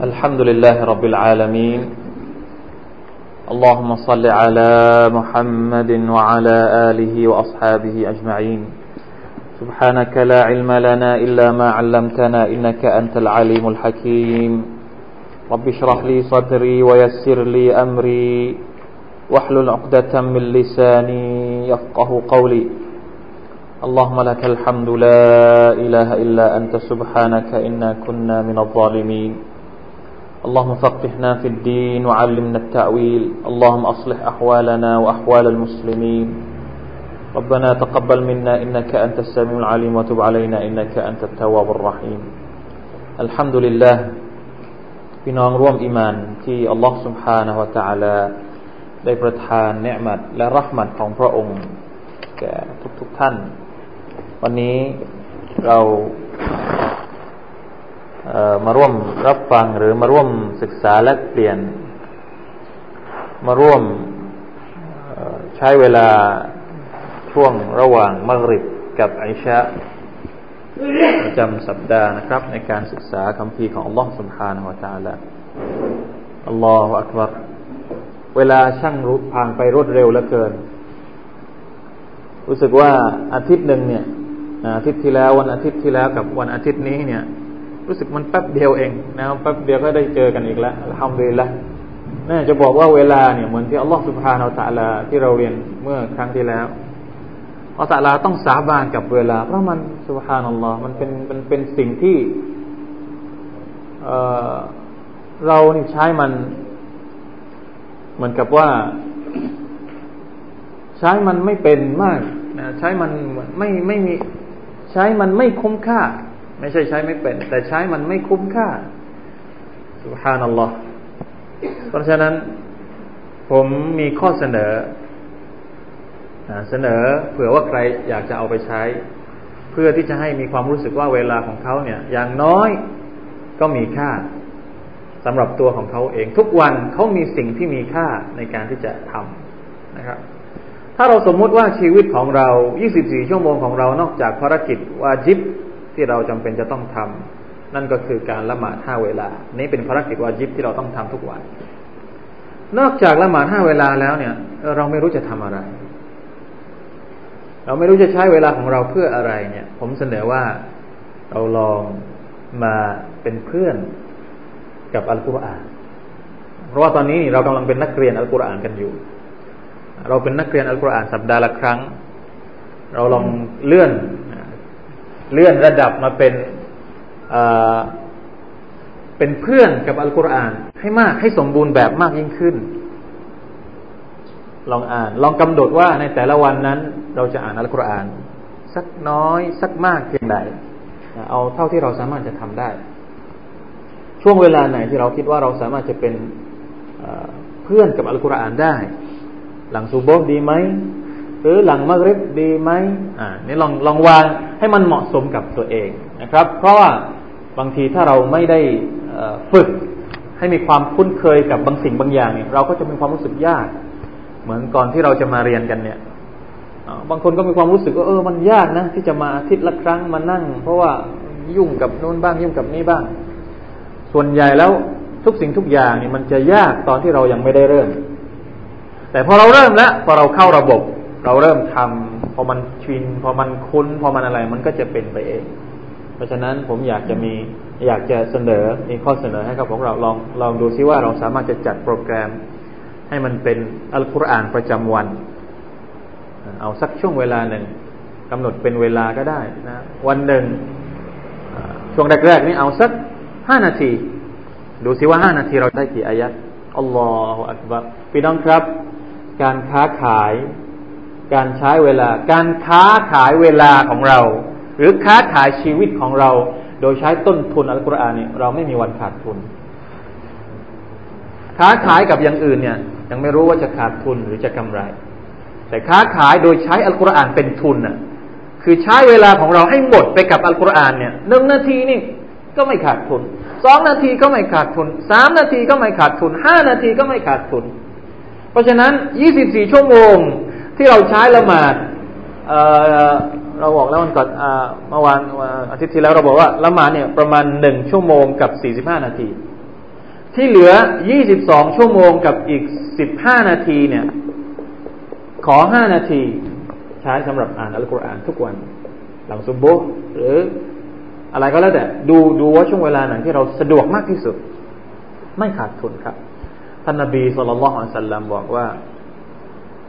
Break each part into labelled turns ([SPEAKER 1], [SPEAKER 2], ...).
[SPEAKER 1] الحمد لله رب العالمين. اللهم صل على محمد وعلى آله وأصحابه أجمعين. سبحانك لا علم لنا إلا ما علمتنا إنك أنت العليم الحكيم. رب اشرح لي صدري ويسر لي أمري. واحلل عقدة من لساني يفقه قولي. اللهم لك الحمد لا إله إلا أنت سبحانك إنا كنا من الظالمين. اللهم فقهنا في الدين وعلمنا التأويل اللهم أصلح أحوالنا وأحوال المسلمين ربنا تقبل منا إنك أنت السميع العليم وتب علينا إنك أنت التواب الرحيم الحمد لله พี่น้องร่วมอิมานที่อัลลอฮ์ سبحانه และ تعالى ได้ประทานเนืมัดและรักมัดของพระองค์แก่ทุกๆทท่าน วันนี้เรา มาร่วมรับฟังหรือมาร่วมศึกษาและเปลี่ยน มาร่วมใช้เวลาช่วงระหว่างมะริบกับไอชะประจำสัปดาห์นะครับ ในการศึกษาคำพีของอัลลอฮ์สุบฮานะฮวะตาละอัลลอฮฺอักบัรเวลาช่างรู้ผ่านไปรวดเร็วเหลือเกิน รู้สึกว่าอาทิตย์หนึ่งเนี่ยอาทิตย์ที่แล้ววันอาทิตย์ที่แล้วกับวันอาทิตย์นี้เนี่ย รู้สึกมันแป๊บเดียวเองนะแป๊บเดียวก็ได้เจอกันอีกแล้วทำเลยละน่าจะบอกว่าเวลาเนี่ยเหมือนที่อัลลอฮฺสุบฮานาอัลตะลาที่เราเรียนเมื่อครั้งที่แล้วอัลตะลาต้องสาบานกับเวลา เพราะมันสุบฮานัลลอฮ์มันเป็นมันเป็นสิ่งที่เเรานี่ใช้มัน เหมือนกับว่า ใช้มันไม่เป็นมากนะใช้มันไม่ไม่มี ใช้มันไม่คุ้มค่า ไม่ใช่ใช้ไม่เป็น แต่ใช้มันไม่คุ้มค่าสุฮานัลลอฮ์เพราะฉะนั้นผมมีข้อเสนอเสนอเผื่อว่าใครอยากจะเอาไปใช้ เพื่อที่จะให้มีความรู้สึกว่าเวลาของเขาเนี่ย อย่างน้อยก็มีค่าสำหรับตัวของเขาเอง ทุกวันเขามีสิ่งที่มีค่าในการที่จะทำนะครับ ถ้าเราสมมุติว่าชีวิตของเรา 24 ชั่วโมงของเรานอกจากภารกิจวาจิบ ที่เราจำเป็นจะต้องทำนั่นก็คือการละหมาดห้าเวลา นี้เป็นภารกิจวาจิบที่เราต้องทำทุกวัน นอกจากละหมาดห้าเวลาแล้วเนี่ย เราไม่รู้จะทำอะไร เราไม่รู้จะใช้เวลาของเราเพื่ออะไรเนี่ย ผมเสนอว่าเราลองมาเป็นเพื่อนกับอัลกุรอาน เพราะว่าตอนนี้เรากำลังเป็นนักเรียนอัลกุรอานกันอยู่ เราเป็นนักเรียนอัลกุรอานสัปดาห์ละครั้ง เราลองเลื่อน เลื่อนระดับมาเป็นเป็นเพื่อนกับอัลกุรอานให้มากให้สมบูรณ์แบบมากยิ่งขึ้น ลองอ่าน ลองกำหนดว่าในแต่ละวันนั้น เราจะอ่านอัลกุรอาน สักน้อย สักมากเพียงใดเอาเท่าที่เราสามารถจะทำได้ ช่วงเวลาไหนที่เราคิดว่าเราสามารถจะเป็นเพื่อนกับอัลกุรอานได้ หลังซูโบดีไหม หรือหลังมักริบดีไหมอ่านี่ลองลองวางให้มันเหมาะสมกับตัวเองนะครับ เพราะว่าบางทีถ้าเราไม่ได้ฝึกให้มีความคุ้นเคยกับบางสิ่งบางอย่างเนี่ยเราก็จะมีความรู้สึกยาก เหมือนก่อนที่เราจะมาเรียนกันเนี่ยบางคนก็มีความรู้สึกว่าเออมันยากนะ ที่จะมาอาทิตย์ละครั้งมานั่ง เพราะว่ายุ่งกับโน้นบ้างยุ่งกับนี่บ้าง ส่วนใหญ่แล้วทุกสิ่งทุกอย่างเนี่ยมันจะยากตอนที่เรายังไม่ได้เริ่ม แต่พอเราเริ่มแล้วพอเราเข้าระบบ เราเริ่มทำพอมันชินพอมันคุ้นพอมันอะไรมันก็จะเป็นไปเอง เพราะฉะนั้นผมอยากจะมีอยากจะเสนอมีข้อเสนอให้กับพวกเราลองลองดูซิว่าเราสามารถจะจัดโปรแกรม ให้มันเป็นอัลกุรอานประจำวัน เอาสักช่วงเวลาหนึ่งกำหนดเป็นเวลาก็ได้นะวันหนึ่งช่วงแรกๆนี่เอาสักห้านาที ดูซิว่าห้านาทีเราได้กี่อายัดอัลลอฮฺอักบารพี่น้องครับ การค้าขาย การใช้เวลา การค้าขายเวลาของเรา หรือค้าขายชีวิตของเรา โดยใช้ต้นทุนอัลกุรอานเนี่ยเราไม่มีวันขาดทุน ค้าขายกับอย่างอื่นเนี่ย ยังไม่รู้ว่าจะขาดทุนหรือจะกำไร แต่ค้าขายโดยใช้อัลกุรอานเป็นทุนอะ คือใช้เวลาของเราให้หมดไปกับอัลกุรอานเนี่ยหนึ่งนาทีนี่ก็ไม่ขาดทุนสองนาทีก็ไม่ขาดทุนสามนาทีก็ไม่ขาดทุนห้านาทีก็ไม่ขาดทุน เพราะฉะนั้นยี่สิบสี่ชั่วโมง ที่เราใช้ละหมาดเเราบอกแล้ววันก่อนเมื่อวานอาทิตย์ที่แล้วเราบอกว่าละหมาดเนี่ยประมาณหนึ่งชั่วโมงกับสี่สิบห้านาที ที่เหลือ22ชั่วโมงกับอีก15นาทีเนี่ย ขอ5นาที ใช้สำหรับอ่านอัลกุรอานทุกวัน หลังซุบโบหรืออะไรก็แล้วแต่ ดูดูว่าช่วงเวลาไหนที่เราสะดวกมากที่สุด ไม่ขาดทุนครับท่านนบีสุลต่านละฮ์อัลสัลลัมบอกว่า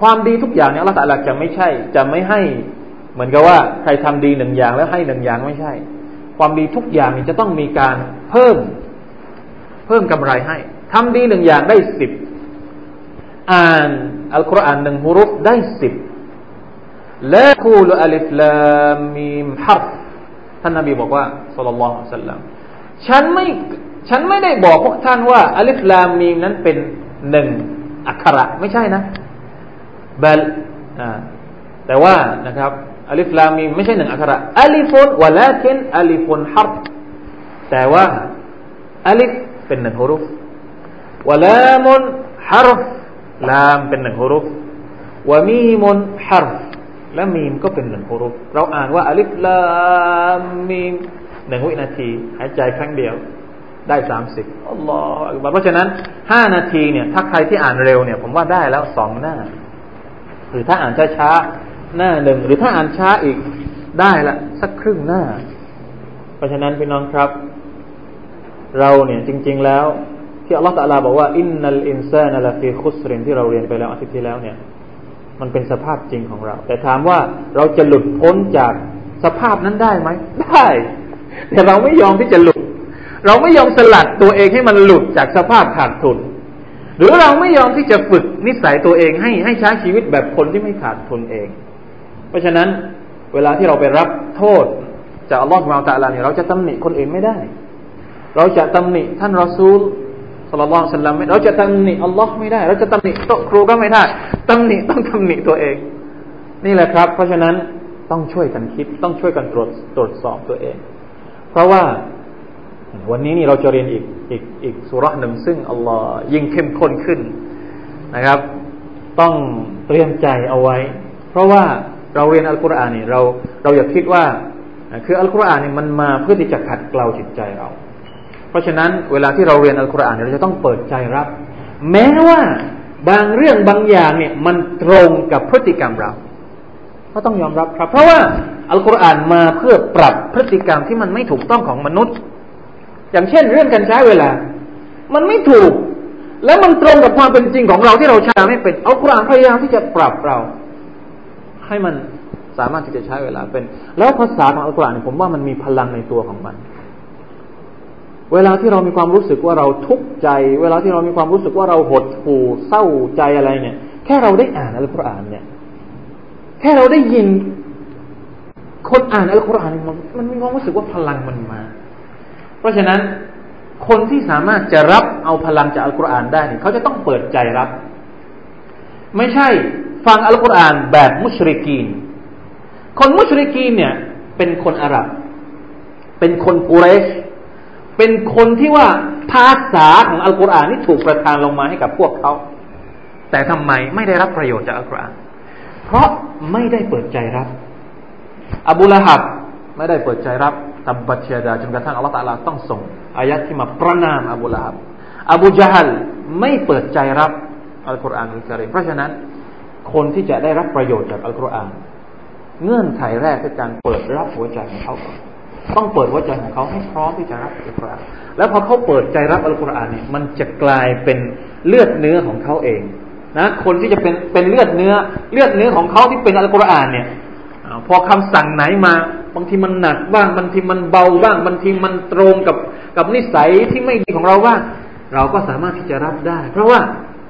[SPEAKER 1] ความดีทุกอย่างเนี่ยอัลลอฮฺจะไม่ใช่ จะไม่ให้ เหมือนกับว่าใครทำดีหนึ่งอย่างแล้วให้หนึ่งอย่างไม่ใช่ ความดีทุกอย่างจะต้องมีการเพิ่ม เพิ่มกำไรให้ทำดีหนึ่งอย่างได้สิบอ่านอัลกุรอานหนึ่งฮุรุฟได้สิบและคูลอัลิฟลามีมฮัรท่านนบีบอกว่าสุลลัลลอฮุสัลลัมฉันไม่ฉันไม่ได้บอกพวกท่านว่าอัลิฟลามีมนั้นเป็นหนึ่งอักขระไม่ใช่นะ بل แต่ว่านะครับอะลิฟลามมีมไม่ใช่หนึ่งอักขระألف ولكن ألف حرف แต่ว่าอัลิฟเป็นหนึ่งฮุรุฟولام حرف ลามเป็นหนึ่งฮุรุฟوميم حرف และมีมก็เป็นหนึ่งฮุรุฟเราอ่านว่าอัลิฟลามมีมหนึ่งวินาที หายใจครั้งเดียวได้สามสิบอัลลอฮฺเพราะฉะนั้นห้านาทีเนี่ยถ้าใครที่อ่านเร็วเนี่ยผมว่าได้แล้วสองหน้า หรือถ้าอ่านช้าๆหน้าหนึ่งหรือถ้าอ่านช้าอีกได้ละสักครึ่งหน้า เพราะฉะนั้นพี่น้องครับ เราเนี่ยจริง ๆแล้ว ที่อัลลอฮฺตะลาบอกว่าอินนัลอินซานัลฟีคุสรินที่เราเรียนไปแล้วอาทิตย์ที่แล้วเนี่ย มันเป็นสภาพจริงของเรา แต่ถามว่าเราจะหลุดพ้นจากสภาพนั้นได้ไหมได้แต่เราไม่ยอมที่จะหลุด เราไม่ยอมสลัดตัวเองให้มันหลุดจากสภาพขาดทุน หรือเราไม่ยอมที่จะฝึกนิสัยตัวเองให้ให้ใช้ชีวิตแบบคนที่ไม่ขาดทุนเอง เพราะฉะนั้นเวลาที่เราไปรับโทษจากอัลลอฮฺมาตะลาเนี่ยเราจะตำหนิคนอื่นไม่ได้ เราจะตำหนิท่านรอซูลสลลัลสัลลัมเราจะตำหนิอัลลอฮ์ไม่ได้ เราจะตำหนิโต๊ะครูก็ไม่ได้ตำหนิต้องตำหนิตัวเอง นี่แหละครับ เพราะฉะนั้นต้องช่วยกันคิดต้องช่วยกันตรวจตรวจสอบตัวเอง เพราะว่า วันนี้นี่เราจะเรียนอีกอีกอีกสุรหนึ่งซึ่งอัลลอฮ์ยิ่งเข้มข้นขึ้นนะครับ ต้องเตรียมใจเอาไว้ เพราะว่าเราเรียนอัลกุรอานนี่เราเราอย่าคิดว่า คืออัลกุรอานนี่มันมาเพื่อที่จะขัดเกลาจิตใจเรา เพราะฉะนั้นเวลาที่เราเรียนอัลกุรอานเราจะต้องเปิดใจรับ แม้ว่าบางเรื่องบางอย่างเนี่ยมันตรงกับพฤติกรรมเราก็ต้องยอมรับครับ เพราะว่าอัลกุรอานมาเพื่อปรับพฤติกรรมที่มันไม่ถูกต้องของมนุษย์ อย่างเช่นเรื่องการใช้เวลา มันไม่ถูก แล้วมันตรงกับความเป็นจริงของเราที่เราใช้ไม่เป็นอัลกุรอานพยายามที่จะปรับเรา ให้มันสามารถที่จะใช้เวลาเป็น แล้วภาษาของอัลกุรอานผมว่ามันมีพลังในตัวของมัน เวลาที่เรามีความรู้สึกว่าเราทุกข์ใจ เวลาที่เรามีความรู้สึกว่าเราหดหู่เศร้าใจอะไรเนี่ย แค่เราได้อ่านอัลกุรอานเนี่ย แค่เราได้ยิน คนอ่านอัลกุรอานมันมันมีความรู้สึกว่าพลังมันมา เพราะฉะนั้นคนที่สามารถจะรับเอาพลังจากอัลกุรอานได้เนี่ยเขาจะต้องเปิดใจรับ ไม่ใช่ฟังอัลกุรอานแบบมุชริกีน คนมุชริกีนเนี่ยเป็นคนอาหรับ เป็นคนกุเรช เป็นคนที่ว่าภาษาของอัลกุรอานนี่ถูกประทานลงมาให้กับพวกเขา แต่ทำไมไม่ได้รับประโยชน์จากอัลกุรอาน เพราะไม่ได้เปิดใจรับ อบูละฮับไม่ได้เปิดใจรับ ตับบัตเชียดาจนกระทั่งอัลลอฮฺตาลาต้องส่งอายะที่มาประนามอบูละฮับอบูจฮัลไม่เปิดใจรับอัลกุรอานอุลกิริมเพราะฉะนั้น คนที่จะได้รับประโยชน์จากอัลกุรอานเงื่อนไขแรกคือการเปิดรับหัวใจของเขาต้องเปิดหัวใจของเขาให้พร้อมที่จะรับอัลกุรอานแล้วพอเขาเปิดใจรับอัลกุรอานเนี่ยมันจะกลายเป็นเลือดเนื้อของเขาเองนะคนที่จะเป็นเป็นเลือดเนื้อ เลือดเนื้อของเขาที่เป็นอัลกุรอานเนี่ยพอคำสั่งไหนมา บางทีมันหนักบ้างบางทีมันเบาบ้างบางทีมันตรงกับกับนิสัยที่ไม่ดีของเราบ้างเราก็สามารถที่จะรับได้ เพราะว่า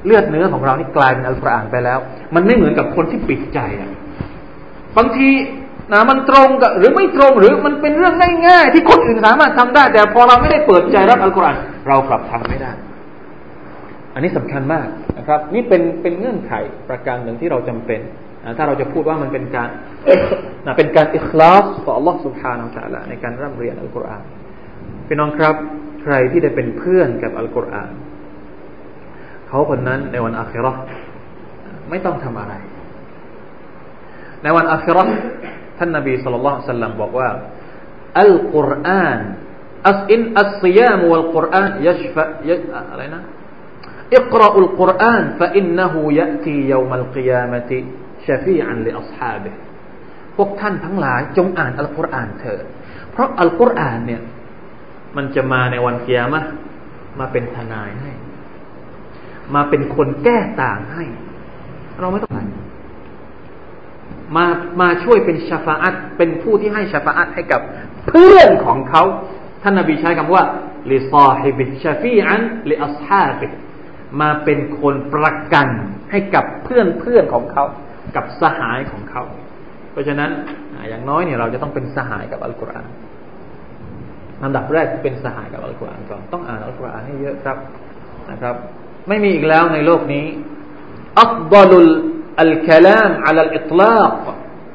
[SPEAKER 1] เลือดเนื้อของเรานี่กลายเป็นอัลกุรอานไปแล้ว มันไม่เหมือนกับคนที่ปิดใจอะบางทีนะมันตรงกับหรือไม่ตรงหรือมันเป็นเรื่องง่ายๆที่คนอื่นสามารถทำได้ แต่พอเราไม่ได้เปิดใจรับอัลกุรอานเรากลับทำไม่ได้ อันนี้สำคัญมากนะครับ นี่เป็นเป็นเงื่อนไขประการหนึ่งที่เราจำเป็น ถ้าเราจะพูดว่ามันเป็นการนะเป็นการอิคลาสต่อ Allah سبحانه และ تعالى ในการร่ำเรียนอัลกุรอานพี่น้องครับ ใครที่ได้เป็นเพื่อนกับอัลกุรอานเขาคนนั้นในวันอาคิรอไม่ต้องทำอะไร ในวันอาคิรอท่านนบีสุลต่านสัลลัมบอกว่าอัลกุรอานอัสอินอัสซิยามวัลกุรอานยัชฟะอะไรนะ ชฟีอันเลอัลฮาบิพวกท่านทั้งหลายจงอ่านอัลกุรอานเถิดเพราะอัลกุรอานเนี่ย มันจะมาในวันกิยามะฮฺมาเป็นทนายให้ มาเป็นคนแก้ต่างให้ เราไม่ต้องไหนมามาช่วยเป็นชาฟาอัตเป็นผู้ที่ให้ชาฟาอัตให้กับเพื่อนของเขาท่านนาบีใช้คำว่าلصاحبه شفيعا لأصحابه มาเป็นคนประกันให้กับเพื่อนเพื่อนของเขา กับสหายของเขา เพราะฉะนั้นอย่างน้อยเนี่ยเราจะต้องเป็นสหายกับอัลกุรอานลำดับแรกเป็นสหายกับอัลกุรอานก่อนต้องอ่านอัลกุรอานให้เยอะครับนะครับ ไม่มีอีกแล้วในโลกนี้อัฟดลุลอัลคลามอัลอิตลาก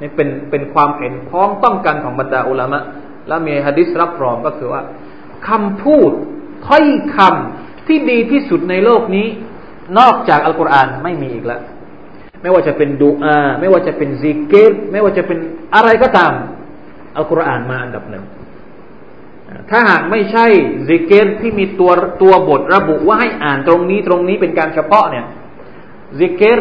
[SPEAKER 1] นี่เป็นเป็นความเห็นพ้องต้องกันของบรรดาอุลามะและมีฮะดิษรับรองก็คือว่าคำพูดถ้อยคำที่ดีที่สุดในโลกนี้ นอกจากอัลกุรอานไม่มีอีกแล้ว ไม่ว่าจะเป็นดูอาไม่ว่าจะเป็นซิกเกตไม่ว่าจะเป็นอะไรก็ตามอัลกุรอานมาอันดับหนึ่งถ้าหากไม่ใช่ซิกเกตที่มีตัวตัวบทระบุว่าให้อ่านตรงนี้ตรงนี้เป็นการเฉพาะเนี่ยซิกเกต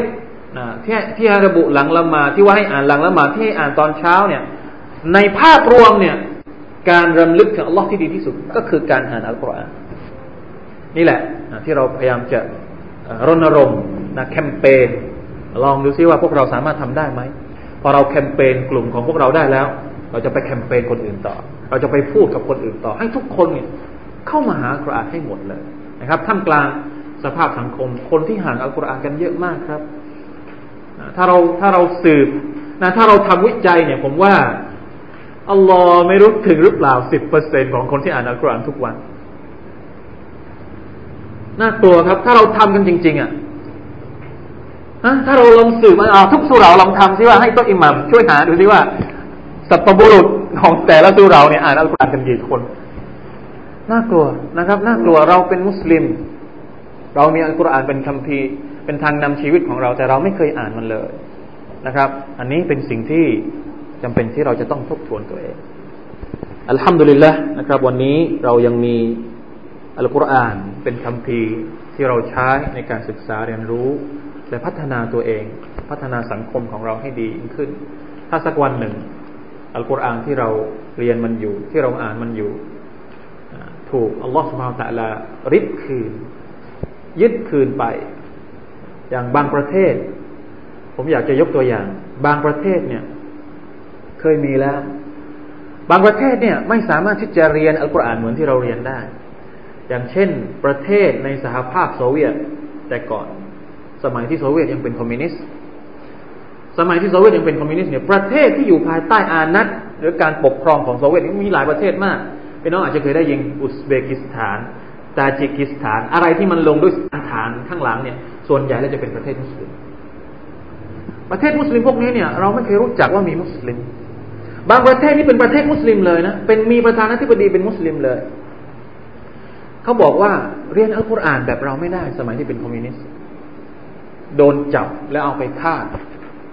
[SPEAKER 1] ที่ที่ระบุหลังละมาที่ว่าให้อ่านหลังละมาที่ให้อ่านตอนเช้าเนี่ยในภาพรวมเนี่ยการรำลึกถึงอัลลอฮ์ที่ดีที่สุดก็คือการอ่านอัลกุรอานนี่แหละที่เราพยายามจะรณรงค์นะแคมเปญ ลองดูซิว่าพวกเราสามารถทำได้ไหมพอเราแคมเปญกลุ่มของพวกเราได้แล้ว เราจะไปแคมเปญคนอื่นต่อ เราจะไปพูดกับคนอื่นต่อ ให้ทุกคนเนี่ยเข้ามาหาอัลกุรอานให้หมดเลยนะครับท่ามกลางสภาพสังคม คนที่ห่างอัลกุรอานกันเยอะมากครับถ้าเราถ้าเราสืบนะถ้าเราทำวิจัยเนี่ย ผมว่าอัลลอฮ์ไม่รู้ถึงหรือเปล่าสิบเปอร์เซ็นของคนที่อ่านอัลกุรอานทุกวันน่ากลัวครับ ถ้าเราทำกันจริง ๆอะ ถ้าเราลองสืบมาเอาทุกสุราลองทำซิว่าให้ตัวอิหมัมช่วยหาดูซิว่าสัพบุรุษของแต่ละสุราเนี่ยอ่านอัลกุรอานกันกี่คนน่ากลัวนะครับน่ากลัวเราเป็นมุสลิม เรามีอัลกุรอานเป็นคัมภีร์เป็นทางนำชีวิตของเรา แต่เราไม่เคยอ่านมันเลยนะครับ อันนี้เป็นสิ่งที่จำเป็นที่เราจะต้องทบทวนตัวเองอัลฮัมดุลิลละนะครับ วันนี้เรายังมีอัลกุรอานเป็นคำพีร์ที่เราใช้ในการศึกษาเรียนรู้ และพัฒนาตัวเอง พัฒนาสังคมของเราให้ดีขึ้น ถ้าสักวันหนึ่ง อัลกุรอานที่เราเรียนมันอยู่ ที่เราอ่านมันอยู่ ถูกอัลลอฮฺสุบฮานะฮูวะตะอาลาริบคืน ยึดคืนไป อย่างบางประเทศ ผมอยากจะยกตัวอย่าง บางประเทศเนี่ย เคยมีแล้ว บางประเทศเนี่ย ไม่สามารถที่จะเรียนอัลกุรอานเหมือนที่เราเรียนได้ อย่างเช่น ประเทศในสหภาพโซเวียตแต่ก่อน สมัยที่โซเวียตยังเป็นคอมมิวนิสต์สมัยที่โซเวียตยังเป็นคอมมิวนิสต์เนี่ยประเทศที่อยู่ภายใต้อาณัติหรือการปกครองของโซเวียตมีหลายประเทศมากพี่น้องอาจจะเคยได้ยินอุซเบกิสถานตาจิกิสถาน อะไรที่มันลงด้วยถานข้างหลังเนี่ย ส่วนใหญ่แล้วจะเป็นประเทศมุสลิม ประเทศมุสลิมพวกนี้เนี่ยเราไม่เคยรู้จักว่ามีมุสลิม บางประเทศนี่เป็นประเทศมุสลิมเลยนะเป็นมีประธานาธิบดีเป็นมุสลิมเลย เขาบอกว่าเรียนอัลกุรอานแบบเราไม่ได้สมัยที่เป็นคอมมิวนิสต์ โดนจับแล้วเอาไปฆ่า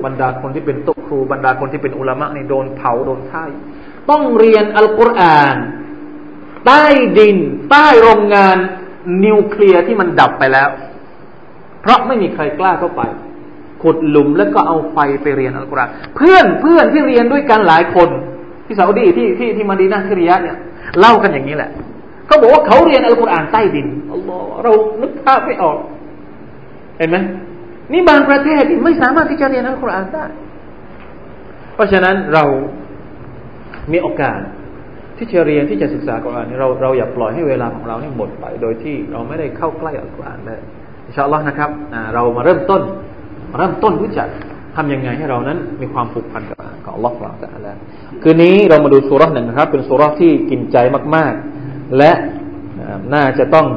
[SPEAKER 1] บรรดาคนที่เป็นตุครู บรรดาคนที่เป็นอุลามะนี่โดนเผาโดนฆ่าต้องเรียนอัลกุรอาน ใต้ดิน ใต้โรงงานนิวเคลียร์ที่มันดับไปแล้ว เพราะไม่มีใครกล้าเข้าไปขุดหลุมแล้วก็เอาไฟไปเรียนอัลกุรอานเพื่อนเพื่อนที่เรียนด้วยกันหลายคนที่ซาอุดีที่ที่ที่มาดีนาทิริยะเนี่ยเล่ากันอย่างนี้แหละเขาบอกว่าเขาเรียนอัลกุรอานใต้ดินอัลลอฮ์เรานึกภาพไม่ออก เห็นไหม นี่บางประเทศที่ไม่สามารถที่จะเรียนอัลกุรอานได้ เพราะฉะนั้นเรามีโอกาสที่จะเรียนที่จะศึกษาอัลกุรอานเราเราอย่าปล่อยให้เวลาของเราเนี่ยหมดไป โดยที่เราไม่ได้เข้าใกล้อัลกุรอานเลยอินชาอัลลอฮ์นะครับเรามาเริ่มต้นเริ่มต้นรู้จักทำยังไงให้เรานั้นมีความผูกพันกับของอัลลอฮ์ของเราแล้วคืนนี้เรามาดูสุรษหนึ่งนะครับ เป็นสุรษที่กินใจมาก ๆ และน่าจะต้อง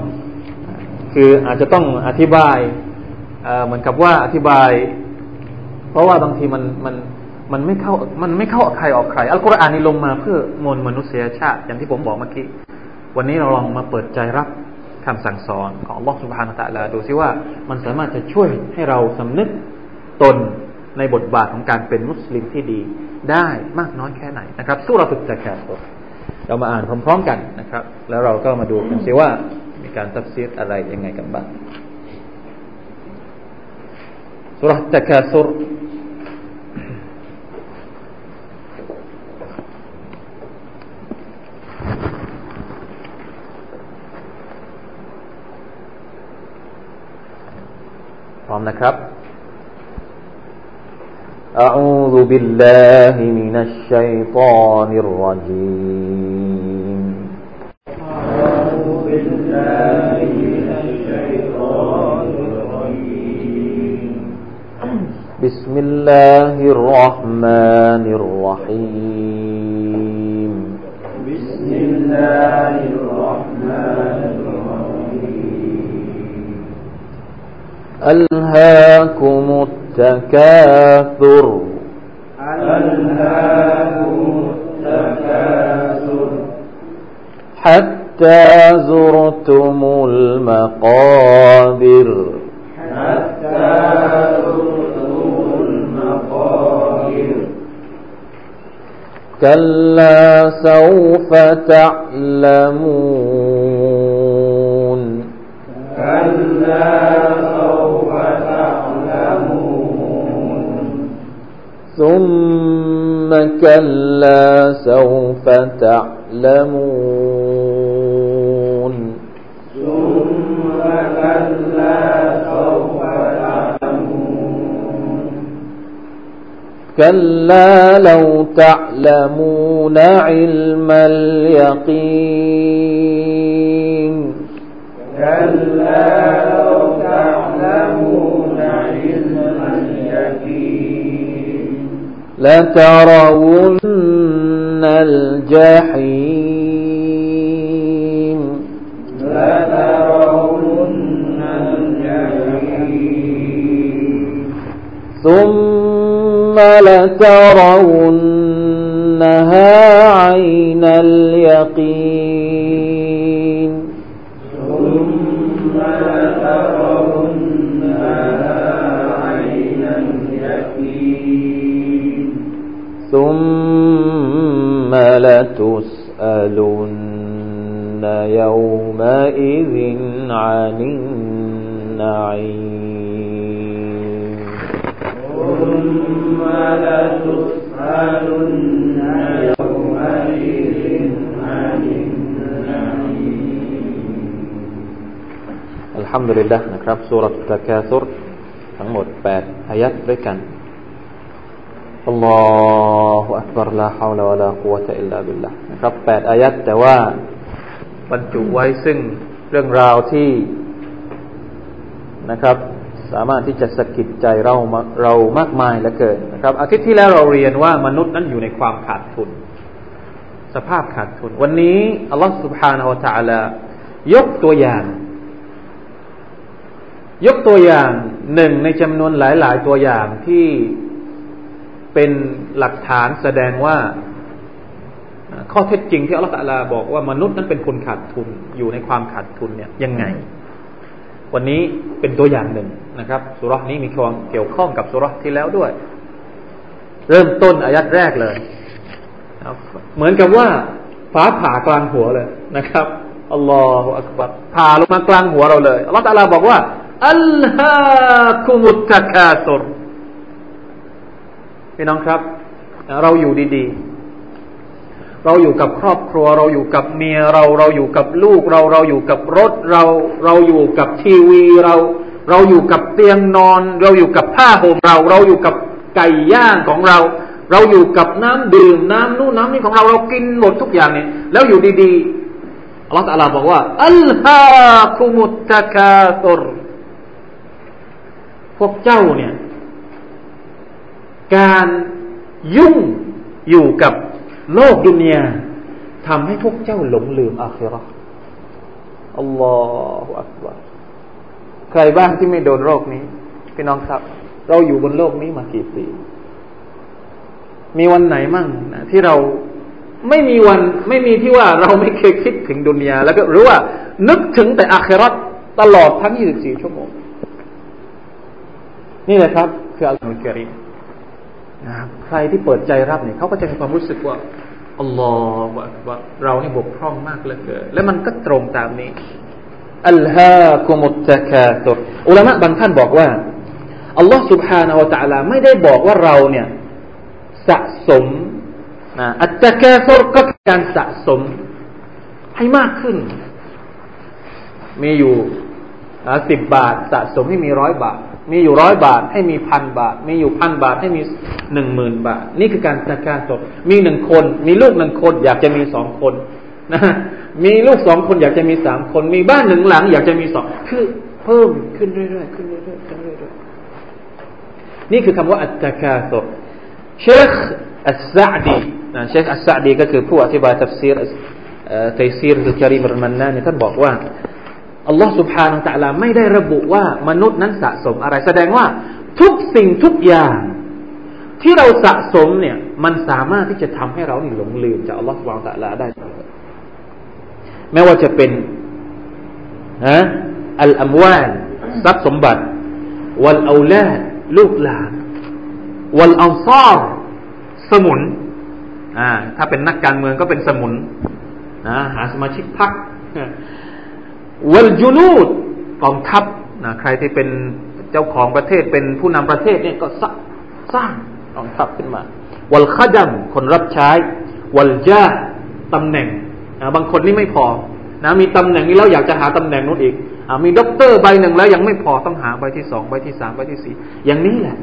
[SPEAKER 1] คืออาจจะต้องอธิบาย เหมือนกับว่าอธิบาย เพราะว่าบางทีมันมันมันไม่เข้ามันไม่เข้าใครออกใครอัลกุรอานนี่ลงมาเพื่อมวลมนุษยชาติ อย่างที่ผมบอกเมื่อกี้วันนี้เราลองมาเปิดใจรับคำสั่งสอนของอัลลอฮฺสุบฮานาตะลาดูซิว่ามันสามารถจะช่วยให้เราสำนึกตนในบทบาทของการเป็นมุสลิมที่ดีได้มากน้อยแค่ไหนนะครับสู้เราฝึกจะแคร์ตัวเรามาอ่านพร้อม ๆ กันนะครับ แล้วเราก็มาดูกันซิว่ามีการตัดสินอะไรยังไงกันบ้าง สุรตะคาซุรพร้อมนะครับ أعوذ بالله من الشيطان الرجيم بسم الله الرحمن الرحيم. بسم الله الرحمن الرحيم. ألهاكم التكاثر. ألهاكم التكاثر. حتى زرتم المقابر. حتى كلا سوف تعلمون كلا ثم كلا سوف تعلمون كلا لو تعلمون علم اليقين كلا لو تعلمون علم لترون الجحيم لترون الجحيم ثم لترونها عين اليقين. ثم لترونها ثم لتسألن يومئذ عن النعيم. อัลฮัมดุลิลละนะครับสุรัตตะกาซุรทั้งหมด 8 อายัดด้วยกันอัลลอฮฺอักบอร์ลาฮาวลาวะลากุวะตะอิลลาบิลละนะครับ 8 อายัดแต่ว่าบรรจุไว้ซึ่งเรื่องราวที่นะครับ สามารถที่จะสะกิดใจเราเรามากมายเหลือเกินนะครับอาทิตย์ที่แล้วเราเรียนว่ามนุษย์นั้นอยู่ในความขาดทุน สภาพขาดทุน วันนี้อัลลอฮฺ سبحانه และ تعالى ยกตัวอย่าง ยกตัวอย่างหนึ่งในจำนวนหลาย ๆ ตัวอย่างที่เป็นหลักฐานแสดงว่า ข้อเท็จจริงที่อัลลอฮฺบอกว่ามนุษย์นั้นเป็นคนขาดทุนอยู่ในความขาดทุนเนี่ยยังไง วันนี้เป็นตัวอย่างหนึ่งนะครับสุรษนี้มีความเกี่ยวข้องกับสุรษที่แล้วด้วย เริ่มต้นอายัดแรกเลยเหมือนกับว่าฟ้าผ่ากลางหัวเลยนะครับอัลลอฮฺอักบัรผ่าลงมากลางหัวเราเลยอัลลอฮฺบอกว่าอัลฮะคุมุตตะกาตุรพี่น้องครับ เราอยู่ดีๆ เราอยู่กับครอบครัว เราอยู่กับเมียเราเราอยู่กับลูกเราเราอยู่กับรถเราเราอยู่กับทีวีเรา เราอยู่กับเตียงนอน เราอยู่กับผ้าห่มเรา เราอยู่กับไก่ย่างของเรา เราอยู่กับน้ำดื่มน้ำนู่นน้ำนี่ของเราเรากินหมดทุกอย่างเนี่ยแล้วอยู่ดีๆอัลลอฮฺตะลาบอกว่าอัลฮะคุมุตตะกาตุรพวกเจ้าเนี่ย การยุ่งอยู่กับ โลกดุนยาทำให้พวกเจ้าหลงลืมอาคิรออัลลอฮฺอักบารใครบ้างที่ไม่โดนโรคนี้พี่น้องครับ เราอยู่บนโลกนี้มากี่ปี มีวันไหนมั่งนะที่เราไม่มีวันไม่มีที่ว่าเราไม่เคยคิดถึงดุนยาแล้วก็รู้ว่า นึกถึงแต่อาคราตตลอดทั้ง 24 ชั่วโมง นี่แหละครับ คืออัลลอฮฺกริม นะครับใครที่เปิดใจรับเนี่ยเขาก็จะมีความรู้สึกว่าอัลลอฮฺว่าเรานี่บกพร่องมากเหลือเกินและมันก็ตรงตามนี้อัลฮะกุมุตตะคาตุอุลามะบางท่านบอกว่าอัลลอฮฺ سبحانه และ تعالى ไม่ได้บอกว่าเราเนี่ยสะสมนะอัตตะกาซุรก็การสะสม ให้มากขึ้น มีอยู่สิบบาท สะสมให้มีร้อยบาท มีอยู่ร้อยบาทให้มีพันบาท มีอยู่พันบาทให้มีหนึ่งหมื่นบาท นี่คือการตะการศมีหนึ่งคน มีลูกหนึ่งคน อยากจะมีสองคนนะมีลูกสองคนอยากจะมีสามคน มีบ้านหนึ่งหลัง อยากจะมีสองคือเพิ่มขึ้นเรื่อยๆขึ้นเรื่อยๆขึ้นเรื่อยๆนี่คือคำว่าอัตตะกาศเชคอัสซาดีนะเชคอัสซาดีก็คือผู้อธิบายทัฟซีรตัยซีรคือจารีมรมันนานี่ท่านบอกว่า อัลลอฮ์สุบฮานาตะลาไม่ได้ระบุว่ามนุษย์นั้นสะสมอะไร แสดงว่าทุกสิ่งทุกอย่างที่เราสะสมเนี่ย มันสามารถที่จะทำให้เราหลงลืมจากอัลลอฮ์สุบฮานาตะลาได้ แม้ว่าจะเป็นฮะอัลอัมวานทรัพย์สมบัติ วัลเอาแลลูกหลาน วัลเอาซอรสมุนอ่าถ้าเป็นนักการเมืองก็เป็นสมุนนะหาสมาชิกพรรค วัลจูนูดกองทัพนะใครที่เป็นเจ้าของประเทศเป็นผู้นำประเทศเนี่ยก็สร้างกองทัพขึ้นมา วัลขดัมคนรับใช้ วัลจาตำแหน่งนะบางคนนี่ไม่พอนะมีตำแหน่งนี้แล้วอยากจะหาตำแหน่งนู้นอีกอมีด็อกเตอร์ใบหนึ่งแล้วยังไม่พอต้องหาใบที่สองใบที่สามใบที่สี่อย่างนี้แหละ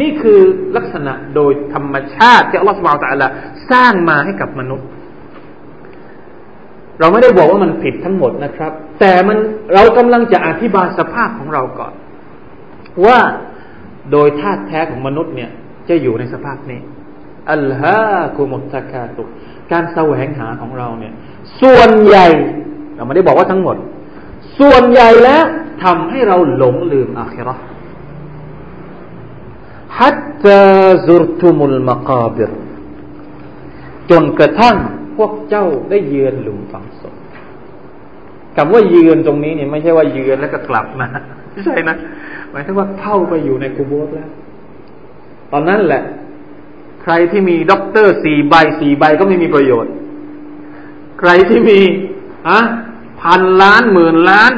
[SPEAKER 1] นี่คือลักษณะโดยธรรมชาติที่อัลลอฮฺสุบานตะละสร้างมาให้กับมนุษย์ เราไม่ได้บอกว่ามันผิดทั้งหมดนะครับ แต่มันเรากำลังจะอธิบายสภาพของเราก่อน ว่าโดยธาตุแท้ของมนุษย์เนี่ยจะอยู่ในสภาพนี้อัลฮะกุมุตะคาตุการแสวงหาของเราเนี่ย ส่วนใหญ่ เราไม่ได้บอกว่าทั้งหมด ส่วนใหญ่แล้วทำให้เราหลงลืมอาคิรอฮัตตาซุรตุมุลมะกาบิรจนกระทั่ง พวกเจ้าได้เยือนหลุมฝังศพคำว่าเยือนตรงนี้เนี่ยไม่ใช่ว่าเยือนแล้วก็กลับมาไม่ใช่นะหมายถึงว่าเข้าไปอยู่ในกูโบร์แล้ว ตอนนั้นแหละ ใครที่มีด็อกเตอร์สี่ใบสี่ใบก็ไม่มีประโยชน์ ใครที่มีอะพันล้านหมื่นล้าน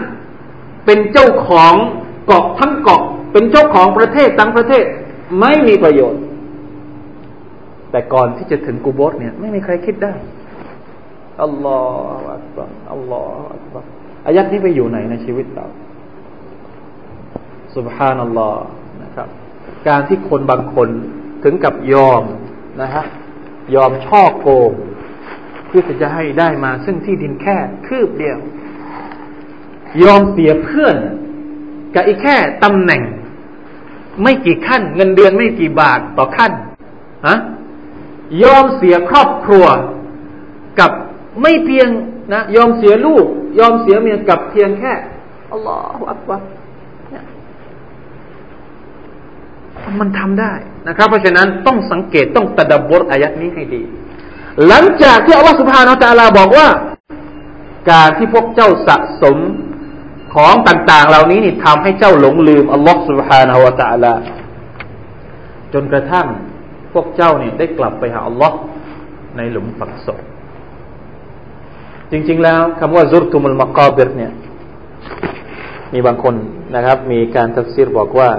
[SPEAKER 1] เป็นเจ้าของเกาะทั้งเกาะ เป็นเจ้าของประเทศทั้งประเทศ ไม่มีประโยชน์ แต่ก่อนที่จะถึงกูโบสเนี่ย ไม่มีใครคิดได้ อัลลอฮฺอักบัรอัลลอฮฺอักบัรอายัดนี้ไปอยู่ไหนในชีวิตเราสุบฮานัลลอฮ์นะครับ การที่คนบางคนถึงกับยอมนะฮะยอมช่อโกง เพื่อจะให้ได้มา ซึ่งที่ดินแค่คืบเดียว ยอมเสียเพื่อนกับอีกแค่ตำแหน่ง ไม่กี่ขั้น เงินเดือนไม่กี่บาทต่อขั้นฮะยอมเสียครอบครัวกับ ไม่เพียงนะ ยอมเสียลูก ยอมเสียเมียกับเพียงแค่อัลลอฮฺอักบารมันทำได้นะครับ เพราะฉะนั้นต้องสังเกตต้องตะดับบทอายัดนี้ให้ดี หลังจากที่อัลลอฮฺสุบฮานาตาลาบอกว่า การที่พวกเจ้าสะสมของต่างๆ เหล่านี้นี่ทำให้เจ้าหลงลืมอัลลอฮฺสุบฮานาวะตาลาจนกระทั่งพวกเจ้าเนี่ยได้กลับไปหาอัลลอฮ์ในหลุมฝังศพ จริง ๆ แล้วคำว่าซุรตุมุลมะกาบิรเนี่ย มีบางคนนะครับ มีการทักซีรบอกว่า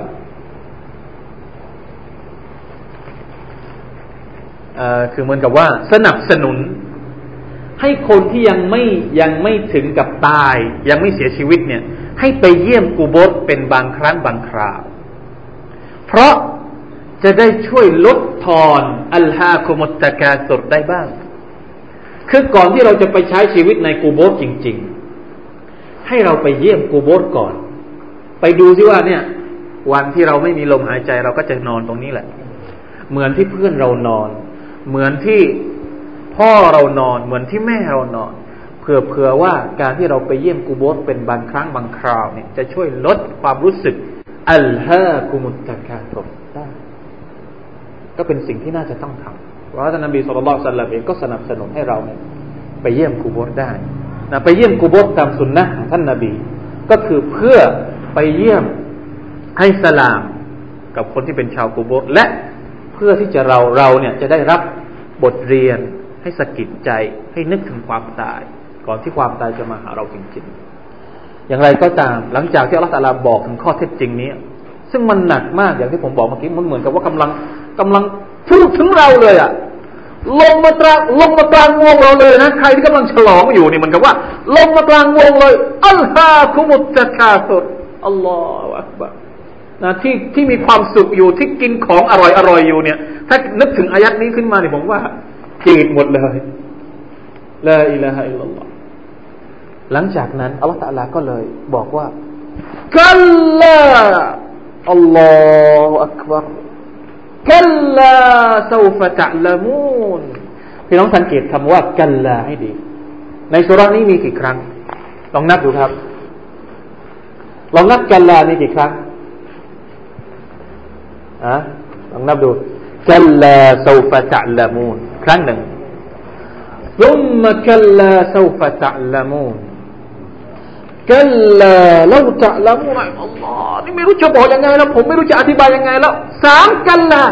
[SPEAKER 1] คือเหมือนกับว่าสนับสนุน ให้คนที่ยังไม่ยังไม่ถึงกับตาย ยังไม่เสียชีวิตเนี่ย ให้ไปเยี่ยมกูโบสเป็นบางครั้งบางคราว เพราะจะได้ช่วยลดทอนอัลฮาคุมุตตะกาสดได้บ้าง คือก่อนที่เราจะไปใช้ชีวิตในกูโบสจริง ๆ ให้เราไปเยี่ยมกูโบสก่อน ไปดูซิว่าเนี่ย วันที่เราไม่มีลมหายใจเราก็จะนอนตรงนี้แหละ เหมือนที่เพื่อนเรานอน เหมือนที่พ่อเรานอน เหมือนที่แม่เรานอนเผื่อเผื่อว่าการที่เราไปเยี่ยมกูโบสเป็นบางครั้งบางคราวเนี่ยจะช่วยลดความรู้สึกอัลฮะกุมุตตะกาตบได้ก็เป็นสิ่งที่น่าจะต้องทำ เพราะท่านนบีสุลต่านสัลลัมเองก็สนับสนุนให้เราเนี่ยไปเยี่ยมกูโบสได้นะไปเยี่ยมกูโบสตามสุนนะของท่านนบี ก็คือเพื่อไปเยี่ยมให้สลามกับคนที่เป็นชาวกูโบสและเพื่อที่จะเราเราเนี่ยจะได้รับบทเรียนให้สะกิดใจให้นึกถึงความตาย ก่อนที่ความตายจะมาหาเราจริงๆ อย่างไรก็ตามหลังจากที่อัลลอฮฺตาลาบอกถึงข้อเท็จจริงนี้ ซึ่งมันหนักมากอย่างที่ผมบอกเมื่อกี้มันเหมือนกับว่ากำลังกำลัง พูดถึงเราเลยอะลงมาตราลงมากลางวงเราเลยนะใครที่กำลังฉลองอยู่นี่มันกับว่า ลงมากลางวงเลยอัลฮาคุมุตจะคาสุดอัลลอฮฺอักบะนะที่ที่มีความสุขอยู่ที่กินของอร่อยอร่อยอยู่เนี่ย ถ้านึกถึงอายัดนี้ขึ้นมาเนี่ยผมว่าจืดหมดเลยลาอิลาฮะอิลลัลลอฮหลังจากนั้นอัลลอฮฺตะลาก็เลยบอกว่ากัลลาอัลลอฮฺอักบาร กัลลาซาฟะตะละมูนพี่น้องสังเกตคำว่ากัลลาให้ดี ในสุรานี้มีกี่ครั้ง ลองนับดูครับ ลองนับกัลลานี่กี่ครั้งอะลองนับดูกัลลาซาฟะตะละมูนครั้งหนึ่งซุมมะกัลลาซาฟะตะละมูน เราจะละมุนอัลลอฮ์นี่ไม่รู้จะบอกยังไงแล้วผมไม่รู้จะอธิบายยังไงแล้วสามกัลลา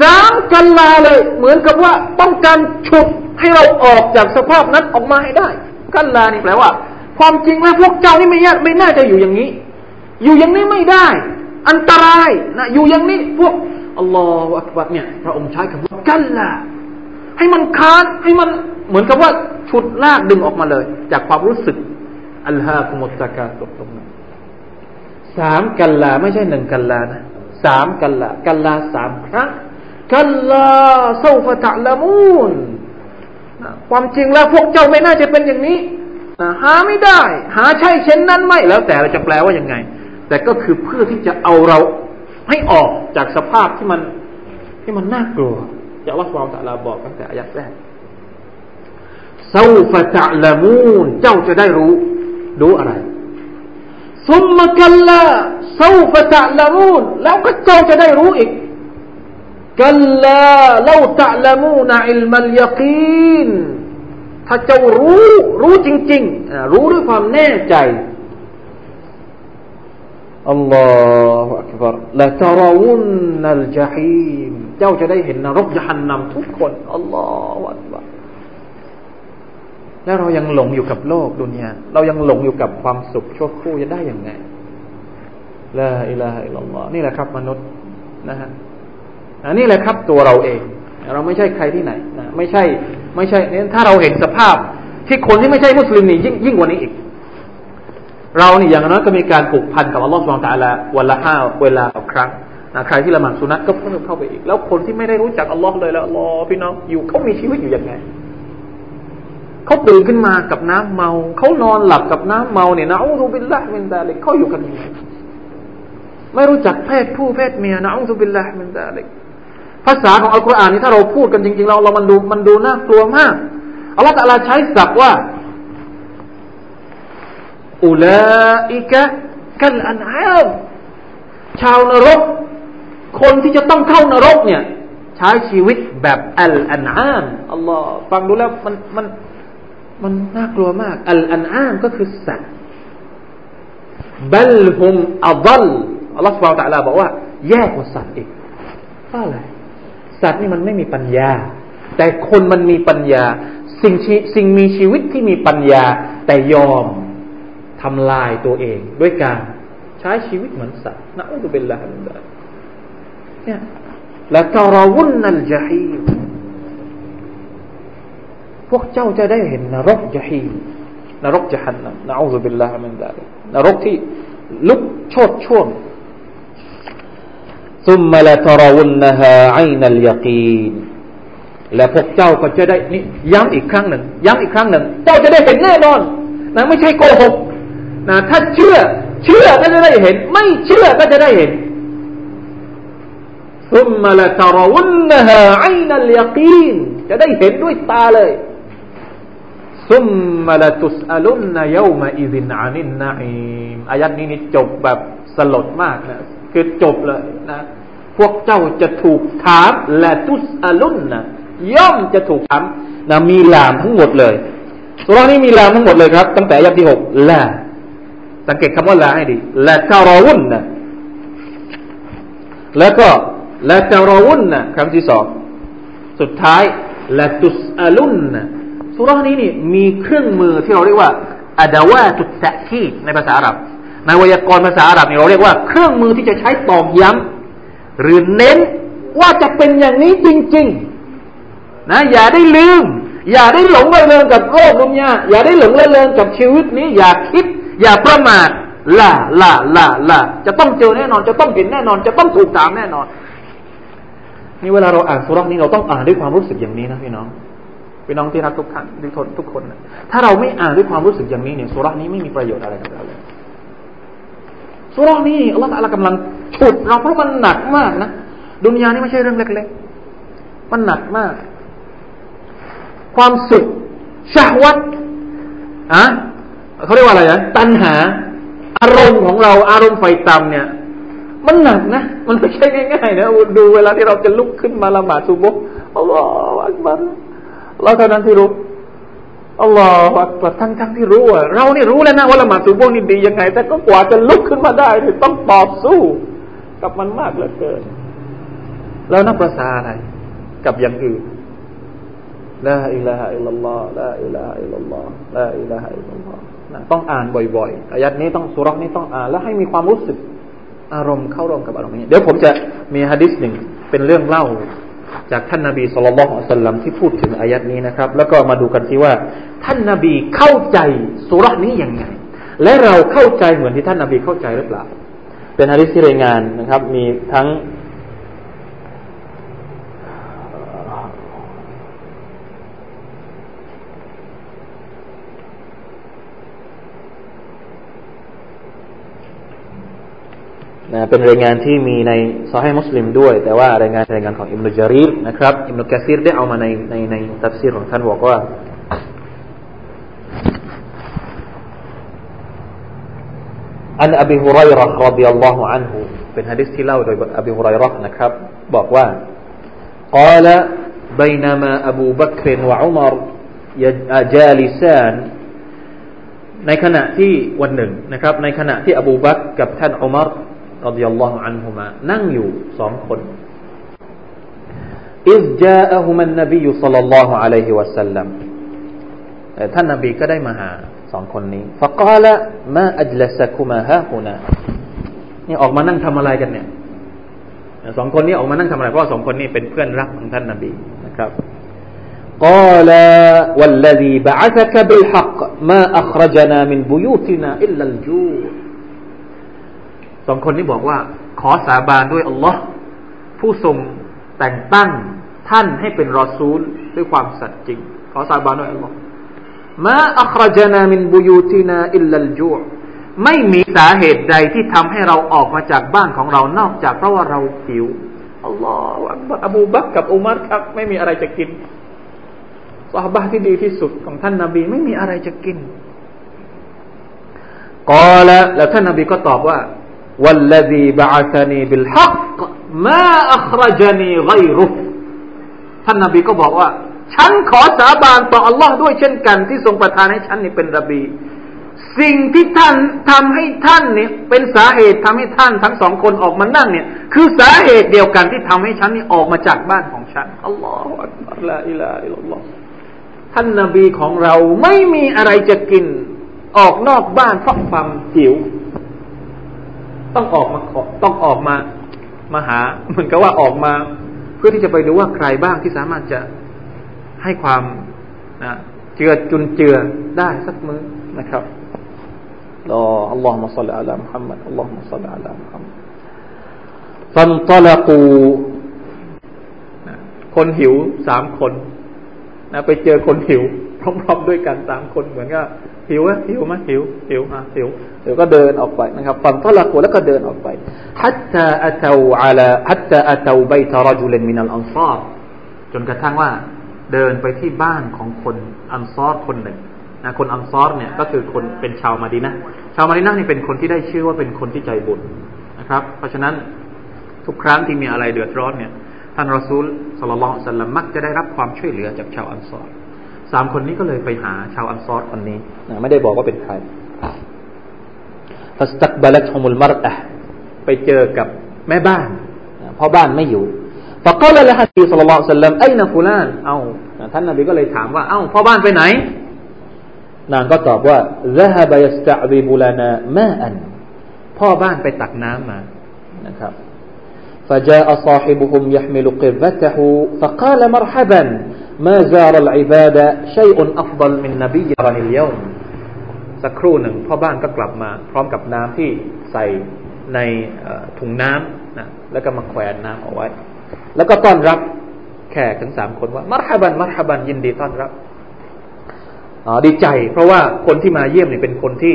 [SPEAKER 1] สามกัลลาเลย เหมือนกับว่าต้องการฉุดให้เราออกจากสภาพนั้นออกมาให้ได้ กัลลานี่แปลว่า ความจริงแล้วพวกเจ้านี่ไม่ยากไม่น่าจะอยู่อย่างนี้ อยู่อย่างนี้ไม่ได้ อันตรายนะอยู่อย่างนี้พวกอัลลอฮฺอักบัรเนี่ยพระองค์ใช้คำว่ากัลลาให้มันค้านให้มันเหมือนกับว่าฉุดลากดึงออกมาเลย จากความรู้สึก อัลฮะคุมุตตะกาตกตรงนั้นสามกัลลาไม่ใช่หนึ่งกัลลานะสามกัลลากัลลาสามครั้งกัลลาเซฟะตะละมูนความจริงแล้วพวกเจ้าไม่น่าจะเป็นอย่างนี้หาไม่ได้ หาใช่เช่นนั้นไม่แล้วแต่เราจะแปลว่ายังไง แต่ก็คือเพื่อที่จะเอาเราให้ออกจากสภาพที่มันที่มันน่ากลัวจากว่าความตะลาบอกตั้งแต่อายัดแรกเซาฟะตะละมูนเจ้าจะได้รู้ รู้อะไรثم كلا سوف تعلمون แล้วก็เจ้าจะได้รู้อีกكلا لو تعلمون علم اليقين ถ้าเจ้ารู้รู้จริงๆรู้ด้วยความแน่ใจالله أكبر لترون الجحيم เจ้าจะได้เห็นนรกญะฮันนัมทุกคนอัลลอฮฺอักบาร แล้วเรายังหลงอยู่กับโลกดุนยาเรายังหลงอยู่กับความสุขชั่วครู่จะได้อยังไงละอิลาฮอิลลัลลอฮ์นี่แหละครับ มนุษย์นะฮะอันนี้แหละครับตัวเราเอง เราไม่ใช่ใครที่ไหนนะไม่ใช่ ไม่ใช่เนี่ยถ้าเราเห็นสภาพ ที่คนที่ไม่ใช่มุสลิมนี่ยิ่งยิ่งกว่านี้อีก เรานี่อย่างน้อยก็มีการผูกพันกับอัลลอฮฺสุบานตะละวันละห้าเวลาครั้งนะใครที่ละหมาดสุนัตก็เพิ่มเข้าไปอีก แล้วคนที่ไม่ได้รู้จักอัลลอฮ์เลยแล้วรอพี่น้องอยู่เขามีชีวิตอยู่ยังไง เขาตื่นขึ้นมากับน้ำเมา เขานอนหลับกับน้ำเมาเนี่ยนะอูซุบิลละมินดาลิกเขาอยู่กันยังไงไม่รู้จักเพศผู้เพศเมียนะอูซุบิลละมินดาลิกภาษาของอัลกุรอานนี่ถ้าเราพูดกันจริงๆเราเรามันดูมันดูน่ากลัวมากอัลลอฮฺตะลาใช้ศัพท์ว่าอุลาอิกะกัลอันอามชาวนรก คนที่จะต้องเข้านรกเนี่ย ใช้ชีวิตแบบอัลอันอามอัลลอฮ์ฟังดูแล้วมันมัน มันน่ากลัวมาก อัลอันอามก็คือสัตว์บัลฮุมอัลลอัลลอฮฺสุบไบร์ตะลาบอกว่า แย่กว่าสัตว์อีกเพราะอะไรสัตว์นี่มันไม่มีปัญญา แต่คนมันมีปัญญา สิ่งสิ่งมีชีวิตที่มีปัญญา แต่ยอมทำลายตัวเอง ด้วยการใช้ชีวิตเหมือนสัตว์นะอุบิลลาฮิมินดาเนี่ยและตารวุนนัลจฮีม พวกเจ้าจะได้เห็นนรกจฮีนรกจะหันนะนะอูซุบิลลาฮิมินดาลินรกที่ลุกโชดช่วง ثم لترونها عين اليقين และพวกเจ้าก็จะได้นี่ย้ำอีกครั้งหนึ่งย้ำอีกครั้งหนึ่งเจ้าจะได้เห็นแน่นอนนะไม่ใช่โกหกนะถ้าเชื่อ เชื่อก็จะได้เห็น ไม่เชื่อก็จะได้เห็น ثم لترونها عين اليقين จะได้เห็นด้วยตาเลย ซุมมาลตุสอัลุนนายามาอิซินอานินนาอิมอายัดนี้นี่จบแบบสลดมากนะคือจบเลยนะ พวกเจ้าจะถูกถามและตุสอัลุนนะย่อมจะถูกถามนะมีลามทั้งหมดเลยสุรานี้มีลามทั้งหมดเลยครับ ตั้งแต่ยัดที่หกละสังเกตคำว่าละให้ดีละตารวุนนะแล้วก็ละตารวุนนะคำที่สองสุดท้ายละตุสอัลุนนะ สุรานี้นี่มีเครื่องมือที่เราเรียกว่าอดาวาตุตะคีในภาษาอาหรับในไวยากรณ์ภาษาอาหรับนี่เราเรียกว่าเครื่องมือที่จะใช้ตอกย้ำหรือเน้นว่าจะเป็นอย่างนี้จริง ๆ นะ อย่าได้ลืม อย่าได้หลงระเริงกับโลกดุนยาอย่าได้หลงระเริงกับชีวิตนี้ อย่าคิด อย่าประมาทล่าล่าล่าล่าจะต้องเจอแน่นอน จะต้องเห็นแน่นอน จะต้องถูกถามแน่นอนนี่เวลาเราอ่านสุรนี้เราต้องอ่านด้วยความรู้สึกอย่างนี้นะพี่น้อง พี่น้องที่รักทุกท่านทุกคนทุกคนถ้าเราไม่อ่านด้วยความรู้สึกอย่างนี้เนี่ยสุรานี้ไม่มีประโยชน์อะไรกับเราเลยสุรานี้อัลลอฮฺกำลังฉุดเราเพราะมันหนักมากนะดุนยานี่ไม่ใช่เรื่องเล็กๆมันหนักมาก ความสุขชาวัตอะเขาเรียกว่าอะไรนะตัณหา อารมณ์ของเราอารมณ์ไฟต่ำเนี่ย มันหนักนะมันไม่ใช่ง่ายๆนะดูเวลาที่เราจะลุกขึ้นมาละหมาดซุบฮ์الله أكبر เราเท่านั้นที่รู้الله أكبر ทั้งทั้งที่รู้อะเรานี่รู้แล้วนะว่าละหมาดซุบฮ์นี่ดียังไง แต่ก็กว่าจะลุกขึ้นมาได้ต้องต่อสู้ กับมันมากเหลือเกิน แล้วนับประสาอะไรกับอย่างอื่นلا إله إلا الله لا إله إلا الله لا إله إلا الله ต้องอ่านบ่อยๆอายะฮฺนี้ต้องสูเราะฮฺนี้ต้องอ่าน แล้วให้มีความรู้สึก อารมณ์เข้าร่วมกับอารมณ์นี้ เดี๋ยวผมจะมีฮะดิษหนึ่งเป็นเรื่องเล่า จากท่านนาบีสุลต่านสัลลัมที่พูดถึงอายัดนี้นะครับ แล้วก็มาดูกันสิว่า ท่านนาบีเข้าใจสุรนี้ยังไง และเราเข้าใจเหมือนที่ท่านนาบีเข้าใจหรือเปล่า เป็นฮะดิษที่รายงานนะครับ มีทั้ง นะเป็นรายงานที่มีในซอฮีมุสลิมด้วย แต่ว่ารายงานรายงานของอิมนุจารีรนะครับอิมนุกะซีรได้เอามาในในในตัฟซีรของท่านบอกว่าอันอบีฮุไรร์รดิยัลลอฮุอันฮุเป็นฮะดิษที่เล่าโดยอบีฮุไรร์นะครับ บอกว่า قال بينما أبو بكر وعمر جالسان ในขณะที่วันหนึ่งนะครับ ในขณะที่อบูบักกับท่านอุมาร รดิยัลลอฮุอันฮุมานั่งอยู่สองคนอิจจาอฮุมันนบียุสลลัลลอฮุอะลัยฮิวะสัลลัมท่านนบีก็ได้มาหาสองคนนี้ฟักาละมาอัจลัสกุมาฮะฮุนานี่ออกมานั่งทำอะไรกันเนี่ยสองคนนี้ออกมานั่งทำอะไรเพราะสองคนนี้เป็นเพื่อนรักของท่านนบีนะครับกล่าววัลลดีบะอัตกบิลฮักมาอัครจนามินบุยุตินาอิลลัลจู สองคนนี้บอกว่า ขอสาบานด้วยอัลลอฮ์ผู้ทรงแต่งตั้งท่านให้เป็นรอซูลด้วยความสัตย์จริง ขอสาบานด้วยอัลลอฮ์มาอัครจนามินบุยูตินาอิลลัลจูไม่มีสาเหตุใดที่ทำให้เราออกมาจากบ้านของเรานอกจากเพราะว่าเราหิวอัลลอฮฺอบูบักกับอุมัรครับ ไม่มีอะไรจะกินสาบาที่ดีที่สุดของท่านนาบีไม่มีอะไรจะกินกอและแล้วท่านนาบีก็ตอบว่า والذي بعثني بالحق ما أخرجني غيره ท่านนาบีก็บอกว่า ฉันขอสาบานต่ออัลลอฮ์ด้วยเช่นกัน ที่ทรงประทานให้ฉันนี่เป็นรบี สิ่งที่ท่านทำให้ท่านเนี่ยเป็นสาเหตุทำให้ท่านทั้งสองคนออกมานั่งเนี่ย คือสาเหตุเดียวกันที่ทำให้ฉันนี่ออกมาจากบ้านของฉันอัลลอฮฺอัลลอฮฺอิลาอิลลอฮท่านนาบีของเราไม่มีอะไรจะกิน ออกนอกบ้านเพราะความหิว ต้องออกมาต้องออกมามาหา เหมือนกับว่าออกมา เพื่อที่จะไปดูว่าใครบ้างที่สามารถจะให้ความนะเจือจุนเจือได้สักมื้อนะครับรออัลลอฮฺมะสัลลัลลอฮฺมุฮัมมัดอัลลอฮฺมะสัลลัลลอฮฺมุฮัมมัดฟันตลกูคนหิวสามคนนะไปเจอคนหิวพร้อมๆด้วยกันสามคนเหมือนกับหิวอะหิวไหมหิวหิวอะหิว เดี๋วก็เดินออกไปนะครับฟันทลักแล้วก็เดินออกไป حتى أتوا على حتى أتوا بيت رجل من الأنصار จนกระทั่งว่า เดินไปที่บ้านของคนอันซอรคนหนึ่งนะคนอันซอรเนี่ยก็คือคนเป็นชาวมาดินะชาวมาดินะนี่เป็นคนที่ได้ชื่อว่าเป็นคนที่ใจบุญนะครับ เพราะฉะนั้นทุกครั้งที่มีอะไรเดือดร้อนเนี่ยท่านรอซูลสลลัลสัลลัมมักจะได้รับความช่วยเหลือจากชาวอันซอรสามคนนี้ก็เลยไปหาชาวอันซอรคนนี้นะไม่ได้บอกว่าเป็นใคร ฟัสตักบาลัตฮุมุลมารอะไปเจอกับแม่บ้านพ่อบ้านไม่อยู่ فقال لها النبي صلى الله عليه وسلم أين فلان เอาท่านนบีก็เลยถามว่าเอ้าพ่อบ้านไปไหน นางก็ตอบว่า ذهب يستعذب لنا ماء พ่อบ้านไปตักน้ำมานะครับ فجاء صاحبهم يحمل قربته فقال مرحبا ما زار العباد شيء أفضل من نبي رن اليوم สักครู่หนึ่งพ่อบ้านก็กลับมา พร้อมกับน้ำที่ใส่ในถุงน้ำนะแล้วก็มาแขวนน้ำเอาไว้ แล้วก็ต้อนรับแขกทั้งสามคนว่ามารฮบันมารฮบันยินดีต้อนรับดีใจ เพราะว่าคนที่มาเยี่ยมเนี่ยเป็นคนที่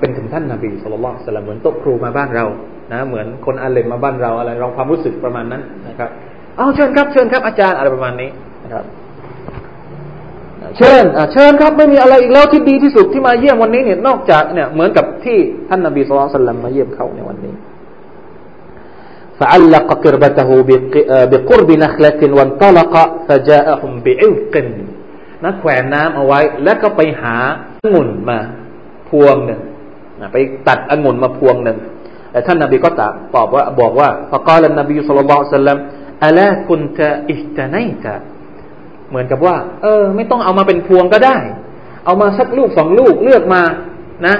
[SPEAKER 1] เป็นถึงท่านนาบีสุลต่านสลามเหมือนโต๊ะครูมาบ้านเรานะเหมือนคนอาเลมมาบ้านเราอะไรเราความรู้สึกประมาณนั้นนะครับเอาเชิญครับเชิญครับอาจารย์อะไรประมาณนี้นะครับ เชิญเชิญครับไม่มีอะไรอีกแล้วที่ดีที่สุดที่มาเยี่ยมวันนี้เนี่ยนอกจากเนี่ยเหมือนกับที่ท่านนบีสุลต่านมาเยี่ยมเขาในวันนี้ فعلق قربته بقرب نخلة وانطلق فجاءهم بعلق นักแขวนน้ำเอาไว้ แล้วก็ไปหาองุ่นมาพวงหนึ่งไปตัดองุ่นมาพวงหนึ่งแต่ท่านนบีก็ตอบว่าบอกว่าฟะกาลนบีสุลต่านสัลลัมอัลาคุนตะอิสตานัยตะ เหมือนกับว่า เออ ไม่ต้องเอามาเป็นพวงก็ได้ เอามาสักลูกสองลูกเลือกมานะ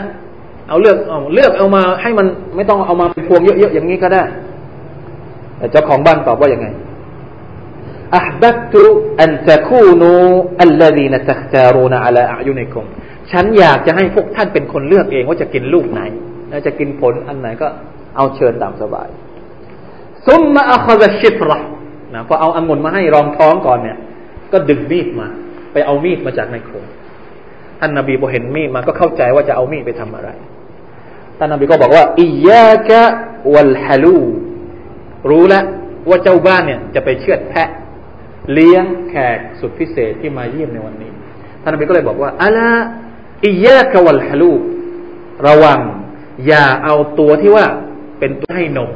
[SPEAKER 1] เอาเลือกเอาเลือกเอามาให้มันไม่ต้องเอามาเป็นพวงเยอะๆอย่างนี้ก็ได้แต่เจ้าของบ้านตอบว่าอยังไงอัพบัตุอันตะคูนูอัลลดีนตัคตารูนอัลาอยุนิคมฉันอยากจะให้พวกท่านเป็นคนเลือกเองว่าจะกินลูกไหนแล้วจะกินผลอันไหนก็เอาเชิญตามสบายซุมมาอัคซชิตระนะพอเอาอังุนมาให้รองท้องก่อนเนี่ย ก็ดึงมีดมา ไปเอามีดมาจากในครัวท่านนาบีพอเห็นมีดมาก็เข้าใจว่าจะเอามีดไปทำอะไรท่านนาบีก็บอกว่าอียะกะวัลฮาลูรู้แล้วว่าเจ้าบ้านเนี่ยจะไปเชือดแพะ เลี้ยงแขกสุดพิเศษที่มาเยี่ยมในวันนี้ท่านนบีก็เลยบอกว่าอะลาอียะกะวัลฮาลูระวัง อย่าเอาตัวที่ว่าเป็นตัวให้นม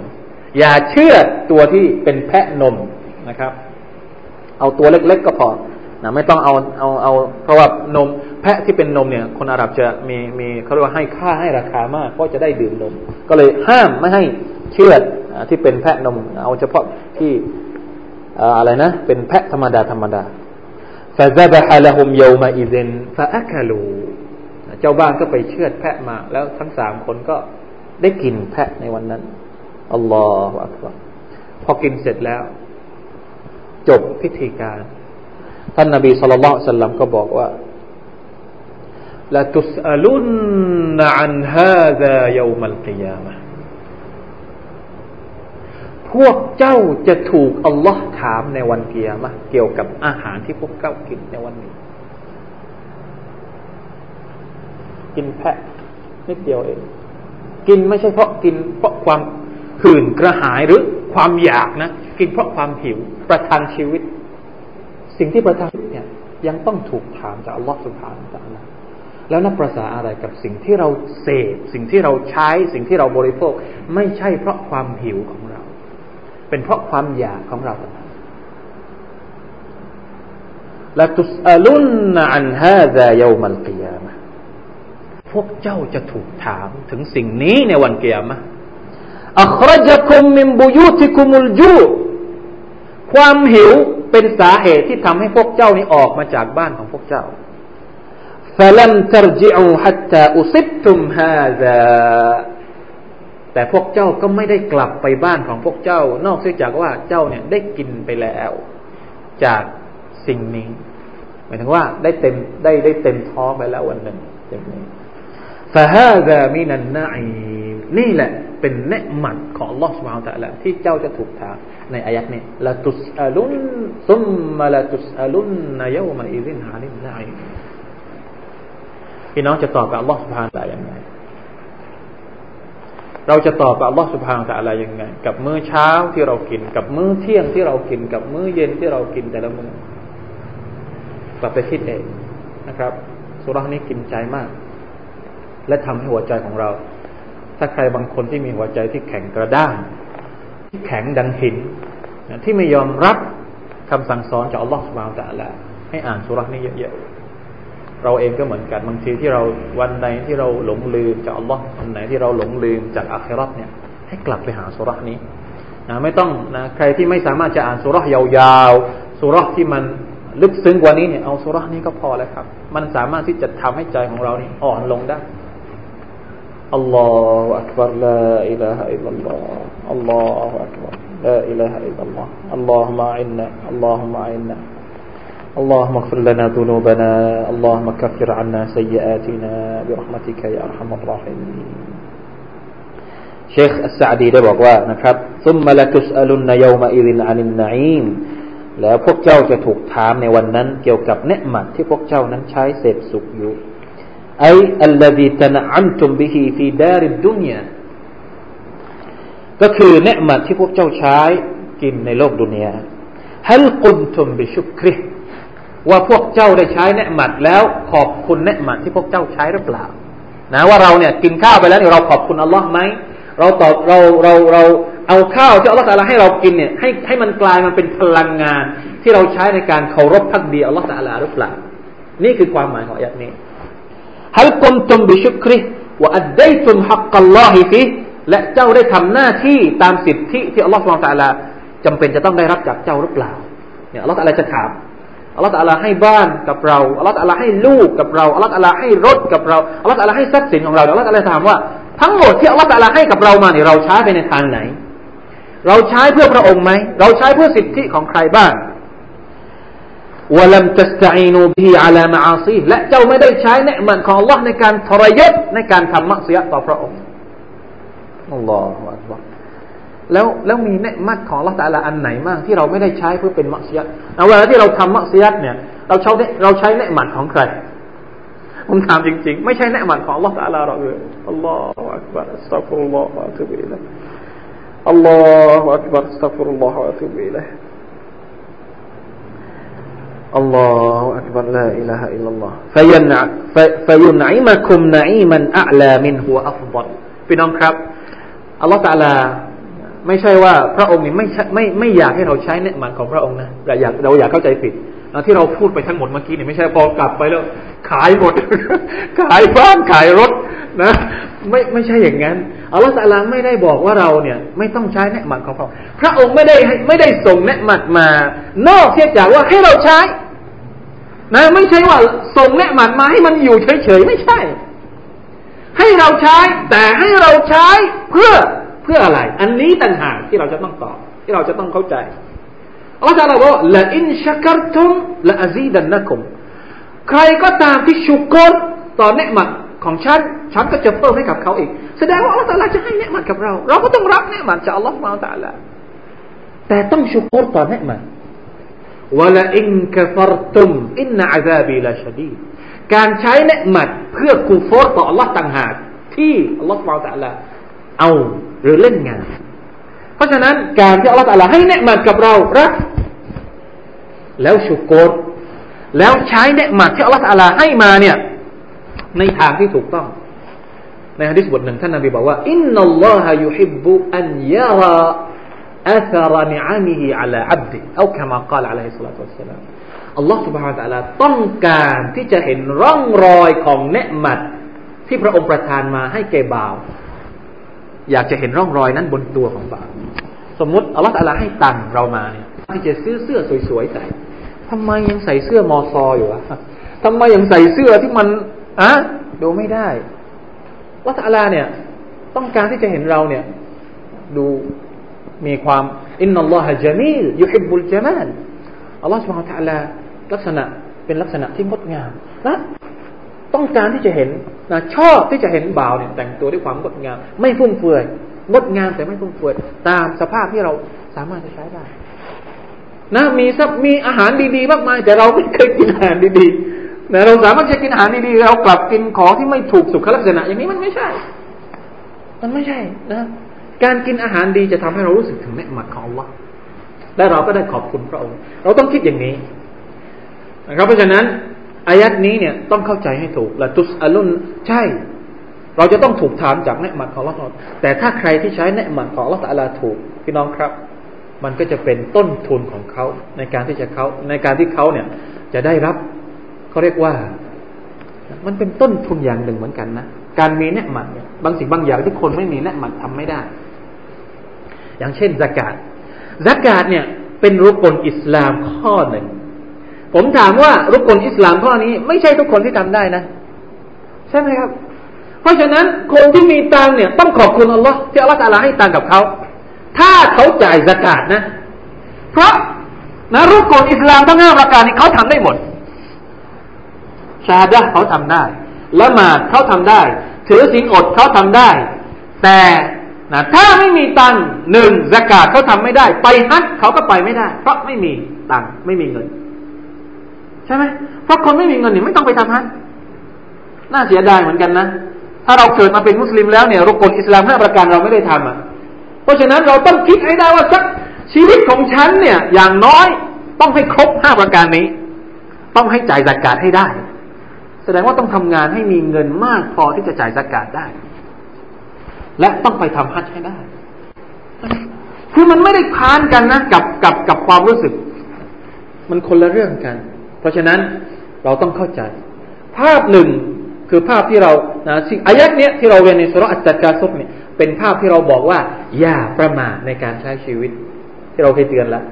[SPEAKER 1] อย่าเชื่อตัวที่เป็นแพะนมนะครับ เอาตัวเล็กๆก็พอนะไม่ต้องเอาเอาเอาเพราะว่านมแพะที่เป็นนมเนี่ย คนอาหรับจะมีมีเขาเรียกว่าให้ค่าให้ราคามากเพราะจะได้ดื่มนม ก็เลยห้ามไม่ให้เชื่อที่เป็นแพะนม เอาเฉพาะที่อะไรนะ เป็นแพะธรรมดาธรรมดา فذبح لهم يومئذ فأكلوا เจ้าบ้านก็ไปเชือดแพะมา แล้วทั้งสามคนก็ได้กินแพะในวันนั้นอัลลอฮฺอักบารพอกินเสร็จแล้ว จบพิธีการ ท่านนบีสุลต่านสัลลัมก็บอกว่าละตุสอลุนอันฮาดาเยามัลกิยามะพวกเจ้าจะถูกอัลลอฮ์ถามในวันเกียรมะเกี่ยวกับอาหารที่พวกเจ้ากินในวันนี้ กินแพะนิดเดียวเอง กินไม่ใช่เพราะกินเพราะความหื่นกระหายหรือ ความอยากนะ กินเพราะความหิว ประทังชีวิต สิ่งที่ประทังชีวิตเนี่ย ยังต้องถูกถามจากอัลลอฮฺสุบฮานะตะลาแล้วนับประสาอะไรกับสิ่งที่เราเสพสิ่งที่เราใช้สิ่งที่เราบริโภค ไม่ใช่เพราะความหิวของเรา เป็นเพราะความอยากของเราต่างหากละตุสอลุนอันฮาซาเยามัลกิยามะพวกเจ้าจะถูกถามถึงสิ่งนี้ในวันเกียรมะ อัครจคุมมิมบุยุติคุมุลจูความหิวเป็นสาเหตุที่ทำให้พวกเจ้านี้ออกมาจากบ้านของพวกเจ้า فلم ترجعوا حتى أصبتم هذا แต่พวกเจ้าก็ไม่ได้กลับไปบ้านของพวกเจ้า นอกจากว่าเจ้าเนี่ยได้กินไปแล้ว จากสิ่งนี้หมายถึงว่าได้เต็มได้ได้เต็มท้องไปแล้ววันหนึ่งเต็มนี้ فهذا من النعيم นี่แหละเป็นเนืหมัดของลอสวาวตะละที่เจ้าจะถูกถามในอายัดนี้ละตุสอาลุนซุมมาละตุสอาลุนนายามันอิรินฮานิมไนพี่น้องจะตอบกับลอสวาวตะยังไง เราจะตอบกับลอสวาวตะอะไรยังไง กับมื้อเช้าที่เรากิน กับมื้อเที่ยงที่เรากิน กับมื้อเย็นที่เรากินแต่ละมื้อกลับไปคิดเองนะครับสุรานี้กินใจมาก และทำให้หัวใจของเรา ถ้าใครบางคนที่มีหัวใจที่แข็งกระด้างที่แข็งดังหินที่ไม่ยอมรับคำสั่งสอนจากอัลลอฮฺสุบานตะละให้อ่านสุรานี้เยอะๆเราเองก็เหมือนกันบางทีที่เราวันใดที่เราหลงลืมจากอัลลอฮ์วันไหนที่เราหลงลืมจากอัคราเนี่ย ให้กลับไปหาสุรานี้นะไม่ต้องนะใครที่ไม่สามารถจะอ่านสุรษยาวๆสุรษที่มันลึกซึ้งกว่านี้เนี่ยเอาสุรษนี้ก็พอแล้วครับ มันสามารถที่จะทำให้ใจของเรานี่อ่อนลงได้ อัลลอฮฺอักบารลาอิลาฮะอิลลัลลอฮอัลลอฮฺอักบารลาอิลาฮะอิลลัลลอฮอัลลอฮฺมะอินนะอัลลอฮฺมะอินนะ اللهم اغفر لنا ذنوبنا اللهم كفر عنا سيئاتنا برحمتك يا ارحم الراحمين เชคอัสซาดีได้บอกว่านะครับซุมมาละตุสอลุนนายมาอิรินอานินนาอิมแล้วพวกเจ้าจะถูกถามในวันนั้น เกี่ยวกับเนืหมัดที่พวกเจ้านั้นใช้เสพสุขอยู่ ไออัลลดีตนะอันตุมบิฮีฟีดาริดุนยาก็คือเนืหมัดที่พวกเจ้าใช้กินในโลกดุนยาฮัลกุนตุมบิชุคริว่าพวกเจ้าได้ใช้เนืหมัดแล้วขอบคุณเนืหมัดที่พวกเจ้าใช้หรือเปล่า นะว่าเราเนี่ยกินข้าวไปแล้วเนี่ยเราขอบคุณอัลลอฮ์ไหมเราตอบเราเราเราเอาข้าวที่อัลลอฮฺตาลาให้เรากินเนี่ยให้ให้มันกลายมาเป็นพลังงาน ที่เราใช้ในการเคารพพักดีอัลลอฮฺตาลาหรือเปล่า นี่คือความหมายของอายัดนี้ ฮัลกุมตุมบิชุคริว่าอัดได้ตุมฮักกัลลอฮิฟิและเจ้าได้ทำหน้าที่ตามสิทธิที่อัลลอฮฺสุลตาลาจำเป็นจะต้องได้รับจากเจ้าหรือเปล่าเนี่ยอัลลอฮฺตาลาจะถามอัลลอฮฺตาลาให้บ้านกับเราอัลลอฮฺตาลาให้ลูกกับเราอัลลอฮฺตาลาให้รถกับเราอัลลอฮฺตาลาให้ทรัพย์สินของเราอัลลอฮฺตาลาถามว่าทั้งหมดที่อัลลอฮฺตาลาให้กับเรามาเนี่ยเราใช้ไปในทางไหน เราใช้เพื่อพระองค์ไหมเราใช้เพื่อสิทธิของใครบ้าง วลัมตัสตีนูบีอาลามาอาซีและเจ้าไม่ได้ใช้เนืมันของ Allah ในการทรยศในการทำมักเสียต่อพระองค์อัลลอฮฺอัลลอฮฺแล้วแล้วมีเนืมัดของ Allah ตาลาอันไหนบ้างที่เราไม่ได้ใช้เพื่อเป็นมักเสียเอาเวลาที่เราทำมักเสียเนี่ย เราใช้เราใช้เนืมันของใครผมถามจริง ๆ ไม่ใช่แนะมันของ Allah ตาลาเราเลยอัลลอฮฺอักบารอัสตัฟุรุลลอฮฺอะตุบิลัยอัลลอฮฺอักบารอัสตัฟุรุลลอฮฺอะตุบิลัย อัลลอฮฺอักบารลาอิลาฮะอิลลัลลอฮฺฟยันฟยุนอิมะคุมนอิมันอัลามินหัวอัฟดัลพี่น้องครับอัลลอฮฺตาลาไม่ใช่ว่าพระองค์นี่ไม่ไม่ไม่อยากให้เราใช้เนืมันของพระองค์นะเราอยากเราอยากเข้าใจผิดที่เราพูดไปทั้งหมดเมื่อกี้เนี่ยไม่ใช่พอกลับไปแล้ว ขายหมด ขายบ้านขายรถนะไม่ไม่ใช่อย่างนั้นอัลลอฮฺตาลาไม่ได้บอกว่าเราเนี่ย ไม่ต้องใช้เนืหมัดของพระองค์พระองค์ไม่ได้ไม่ได้ส่งเนืหมัดมา นอกเสียจากว่าให้เราใช้ นะไม่ใช่ว่าส่งเนืหมัดมาให้มันอยู่เฉยๆไม่ใช่ ให้เราใช้ แต่ให้เราใช้เพื่อเพื่ออะไร อันนี้ต่างหากที่เราจะต้องตอบที่เราจะต้องเข้าใจอัลลอฮฺตรัสว่าละอินชักรตุมละอซีดันนะคุมใครก็ตามที่ชุกรต่อเนหมัดของฉันฉันก็จะเพิ่มให้กับเขาอีก แสดงว่าอัลลอฮฺจะให้เนหมัดกับเรา เราก็ต้องรับเนหมัดจากอัลลอฮฺมาตะละแต่ต้องชุกรต่อเนหมัด วะละอินกฟรตุมอินนอาซาบีละชดีการใช้เนืหมัดเพื่อกูฟอร์ต่ออัลลอฮฺต่างหากที่อัลลอฮฺมาตะละเอาหรือเล่นงาน เพราะฉะนั้นการที่อัลลอฮฺตาลาให้เนืหมัดกับเรารับแล้วชุกรแล้วใช้เนืหมัดที่อัลลอฮฺตาลาให้มาเนี่ยในทางที่ถูกต้องในฮะดิษบทหนึ่งท่านนบีบอกว่าอินนัลลอฮฺยุฮิบบุอันยารา อัธรนิอามิฮิอัลาอับดิเอาคำกล่าวอะลัยฮิสลาตุสลามอัลลอฮฺ سبحانه และ تعالى ต้องการที่จะเห็นร่องรอยของเนืหมัดที่พระองค์ประทานมาให้แก่บ่าวอยากจะเห็นร่องรอยนั้นบนตัวของบ่าวสมมุติอัลลอฮฺอะไรให้ตังเรามาเนี่ยที่จะซื้อเสื้อสวยๆใส่ทำไมยังใส่เสื้อมอซออยู่อะทำไมยังใส่เสื้อที่มันอะดูไม่ได้วัตลาเนี่ย ต้องการที่จะเห็นเราเนี่ย ดู มีความอินนัลลอฮะจามีลยุฮิบุลจามานอัลลอฮฺสุบฮานตะลาลักษณะเป็นลักษณะที่งดงามนะต้องการที่จะเห็นนะชอบที่จะเห็นบ่าวเนี่ยแต่งตัวด้วยความงดงาม ไม่ฟุ่มเฟือยงดงามแต่ไม่ฟุ่มเฟือยตามสภาพที่เราสามารถจะใช้ได้นะมีซับมีอาหารดีๆมากมาย แต่เราไม่เคยกินอาหารดีๆนะเราสามารถจะกินอาหารดีๆเรากลับกินของที่ไม่ถูกสุขลักษณะ อย่างนี้มันไม่ใช่ มันไม่ใช่นะ การกินอาหารดีจะทำให้เรารู้สึกถึงเนืหมัดของ Allah และเราก็ได้ขอบคุณพระองค์ เราต้องคิดอย่างนี้นะครับเพราะฉะนั้นอายัดนี้เนี่ยต้องเข้าใจให้ถูกละตุสอลุนใช่ เราจะต้องถูกถามจากเนืหมัดของลอแต่ถ้าใครที่ใช้เนืหมัดของลอตาลาถูกพี่น้องครับ มันก็จะเป็นต้นทุนของเขาในการที่จะเขาในการที่เขาเนี่ยจะได้รับเขาเรียกว่า มันเป็นต้นทุนอย่างหนึ่งเหมือนกันนะการมีเนืหมัดเนี่ยบางสิ่งบางอย่างที่คนไม่มีเนืหมัดทำไม่ได้ อย่างเช่นสกาดสกาดเนี่ยเป็นรุกลอิสลามข้อหนึ่ง ผมถามว่ารุกลอิสลามข้อนี้ ไม่ใช่ทุกคนที่ทำได้นะ ใช่ไหมครับ เพราะฉะนั้นคนที่มีตังเนี่ยต้องขอบคุณอัลลอฮ์ที่อัลลอฮ์ตาลาให้ตังกับเขา ถ้าเขาจ่ายสกาดนะ เพราะนะรุกลอิสลามทั้งห้าประการนี้เขาทำได้หมดชาดะเขาทำได้ละหมาดเขาทำได้ ถือสิงอดเขาทำได้ แต่ นะถ้าไม่มีตังหนึ่งสกาดเขาทำไม่ได้ ไปฮัทเขาก็ไปไม่ได้ เพราะไม่มีตังไม่มีเงิน ใช่ไหมเพราะคนไม่มีเงินเนี่ยไม่ต้องไปทำฮัจน่าเสียดายเหมือนกันนะถ้าเราเกิดมาเป็นมุสลิมแล้วเนี่ยรกลอิสลามห้าประการเราไม่ได้ทำอะ เพราะฉะนั้นเราต้องคิดให้ได้ว่าสักชีวิตของฉันเนี่ย อย่างน้อยต้องให้ครบห้าประการนี้ ต้องให้จ่ายจากาดให้ได้ แสดงว่าต้องทำงานให้มีเงินมากพอที่จะจ่ายจากาดได้ และต้องไปทำฮัจให้ได้ คือมันไม่ได้ค้านกันนะกับกับกับความรู้สึก มันคนละเรื่องกัน เพราะฉะนั้นเราต้องเข้าใจ ภาพหนึ่งคือภาพที่เรานะสิ่งอายัดเนี้ยที่เราเรียนในสุรอัจจการซุบเนี่ยเป็นภาพที่เราบอกว่า อย่าประมาทในการใช้ชีวิต ที่เราเคยเตือนแล้ว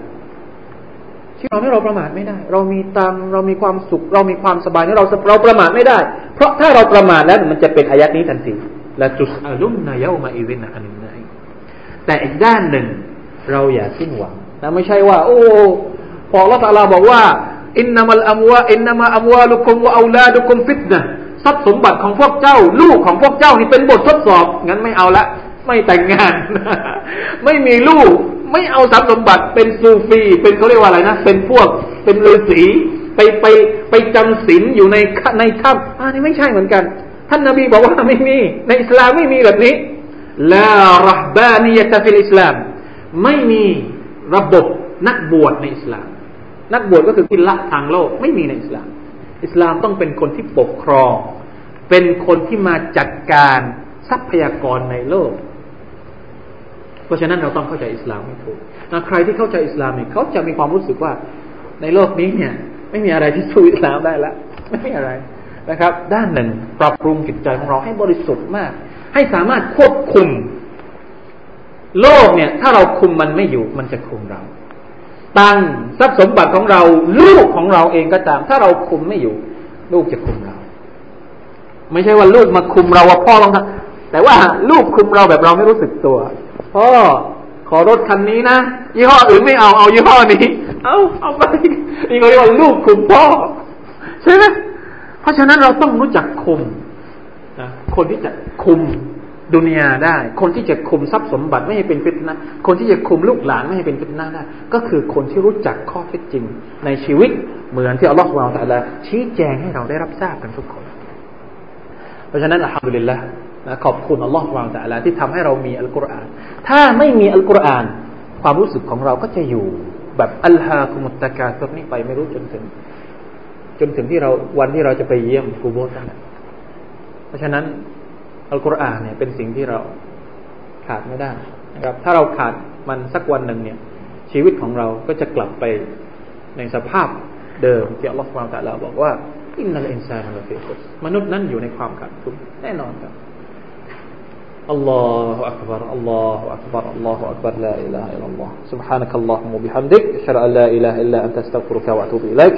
[SPEAKER 1] ที่เราให้เราประมาทไม่ได้ เรามีตังเรามีความสุข เรามีความสบายที่เราเราประมาทไม่ได้ เพราะถ้าเราประมาทแล้วมันจะเป็นอายัดนี้ทันที ละจุสอาลุมนายามาอีวินอันนี้แต่อีกด้านหนึ่ง เราอย่าสิ้นหวังนะไม่ใช่ว่า โอ้พอละตาลาบอกว่า อินนามัลอัมวาอินนามาอัมวาลุคุมวะอูลาดุคุมฟิตนะทรัพย์สมบัติของพวกเจ้า ลูกของพวกเจ้านี่เป็นบททดสอบ งั้นไม่เอาละ ไม่แต่งงาน ไม่มีลูก ไม่เอาทรัพย์สมบัติเป็นซูฟี เป็นเขาเรียกว่าอะไรนะ เป็นพวก เป็นฤาษีไปไปไปจำศีลอยู่ในในถ้ำอันนี้ไม่ใช่เหมือนกัน ท่านนาบีบอกว่าไม่มี ในอิสลามไม่มีแบบนี้ลารหบานียะตฟิลอิสลาม ไม่มีระบบนักบวชในอิสลาม นักบวชก็คือกินละทางโลกไม่มีในอิสลาม อิสลามต้องเป็นคนที่ปกครอง เป็นคนที่มาจัดการทรัพยากรในโลก เพราะฉะนั้นเราต้องเข้าใจอิสลามให้ถูกนะใครที่เข้าใจอิสลามเนี่ยเขาจะมีความรู้สึกว่าในโลกนี้เนี่ย ไม่มีอะไรที่สู้อิสลามได้ละไม่มีอะไร นะครับ ด้านหนึ่งปรับปรุงจิตใจของเราให้บริสุทธิ์มาก ให้สามารถควบคุม โลกเนี่ย ถ้าเราคุมมันไม่อยู่มันจะคุมเรา ตังทรัพย์สมบัติของเรา ลูกของเราเองก็ตาม ถ้าเราคุมไม่อยู่ ลูกจะคุมเรา ไม่ใช่ว่าลูกมาคุมเราว่าพ่อต้องทำแต่ว่าลูกคุมเราแบบเราไม่รู้สึกตัวพ่อขอรถคันนี้นะยี่ห้ออื่นไม่เอาเอายี่ห้อนี้ เอาเอาไปนี่เขาเรียกว่าลูกคุมพ่อใช่ไหม เพราะฉะนั้นเราต้องรู้จักคุมนะคนที่จะคุมดุนยาได้ คนที่จะคุมทรัพย์สมบัติไม่ให้เป็นฟิตนะคนที่จะคุมลูกหลานไม่ให้เป็นฟิตนะได้ ก็คือคนที่รู้จักข้อเท็จจริง ในชีวิตเหมือนที่อัลลอฮฺสุบานตะลาชี้แจงให้เราได้รับทราบกันทุกคน เพราะฉะนั้นอัลฮัมดุลิลละนะขอบคุณอัลลอฮฺสุบานตะลาที่ทำให้เรามีอัลกุรอาน ถ้าไม่มีอัลกุรอาน ความรู้สึกของเราก็จะอยู่ แบบอัลฮาคุมุตตะกาตัวนี้ไปไม่รู้จนถึง จนถึงที่เราวันที่เราจะไปเยี่ยมกูโบสนั่นแหละเพราะฉะนั้นอัลกุรอานเนี่ยเป็นสิ่งที่เราขาดไม่ได้นะครับ ถ้าเราขาดมันสักวันหนึ่งเนี่ย ชีวิตของเราก็จะกลับไปในสภาพเดิมที่อัลลอฮฺสุบานตะลาบอกว่าอินนัลอินซานลาฟิคุสมนุษย์นั้นอยู่ในความขาดทุนแน่นอนครับอัลลอฮฺอักบารอัลลอฮฺอักบารอัลลอฮฺอักบารลาอิลาฮะอิลลัลลอฮฺ سبحانك اللهم وبحمدك أشهد أن لا إله إلا أنت أستغفرك وأتوب إليك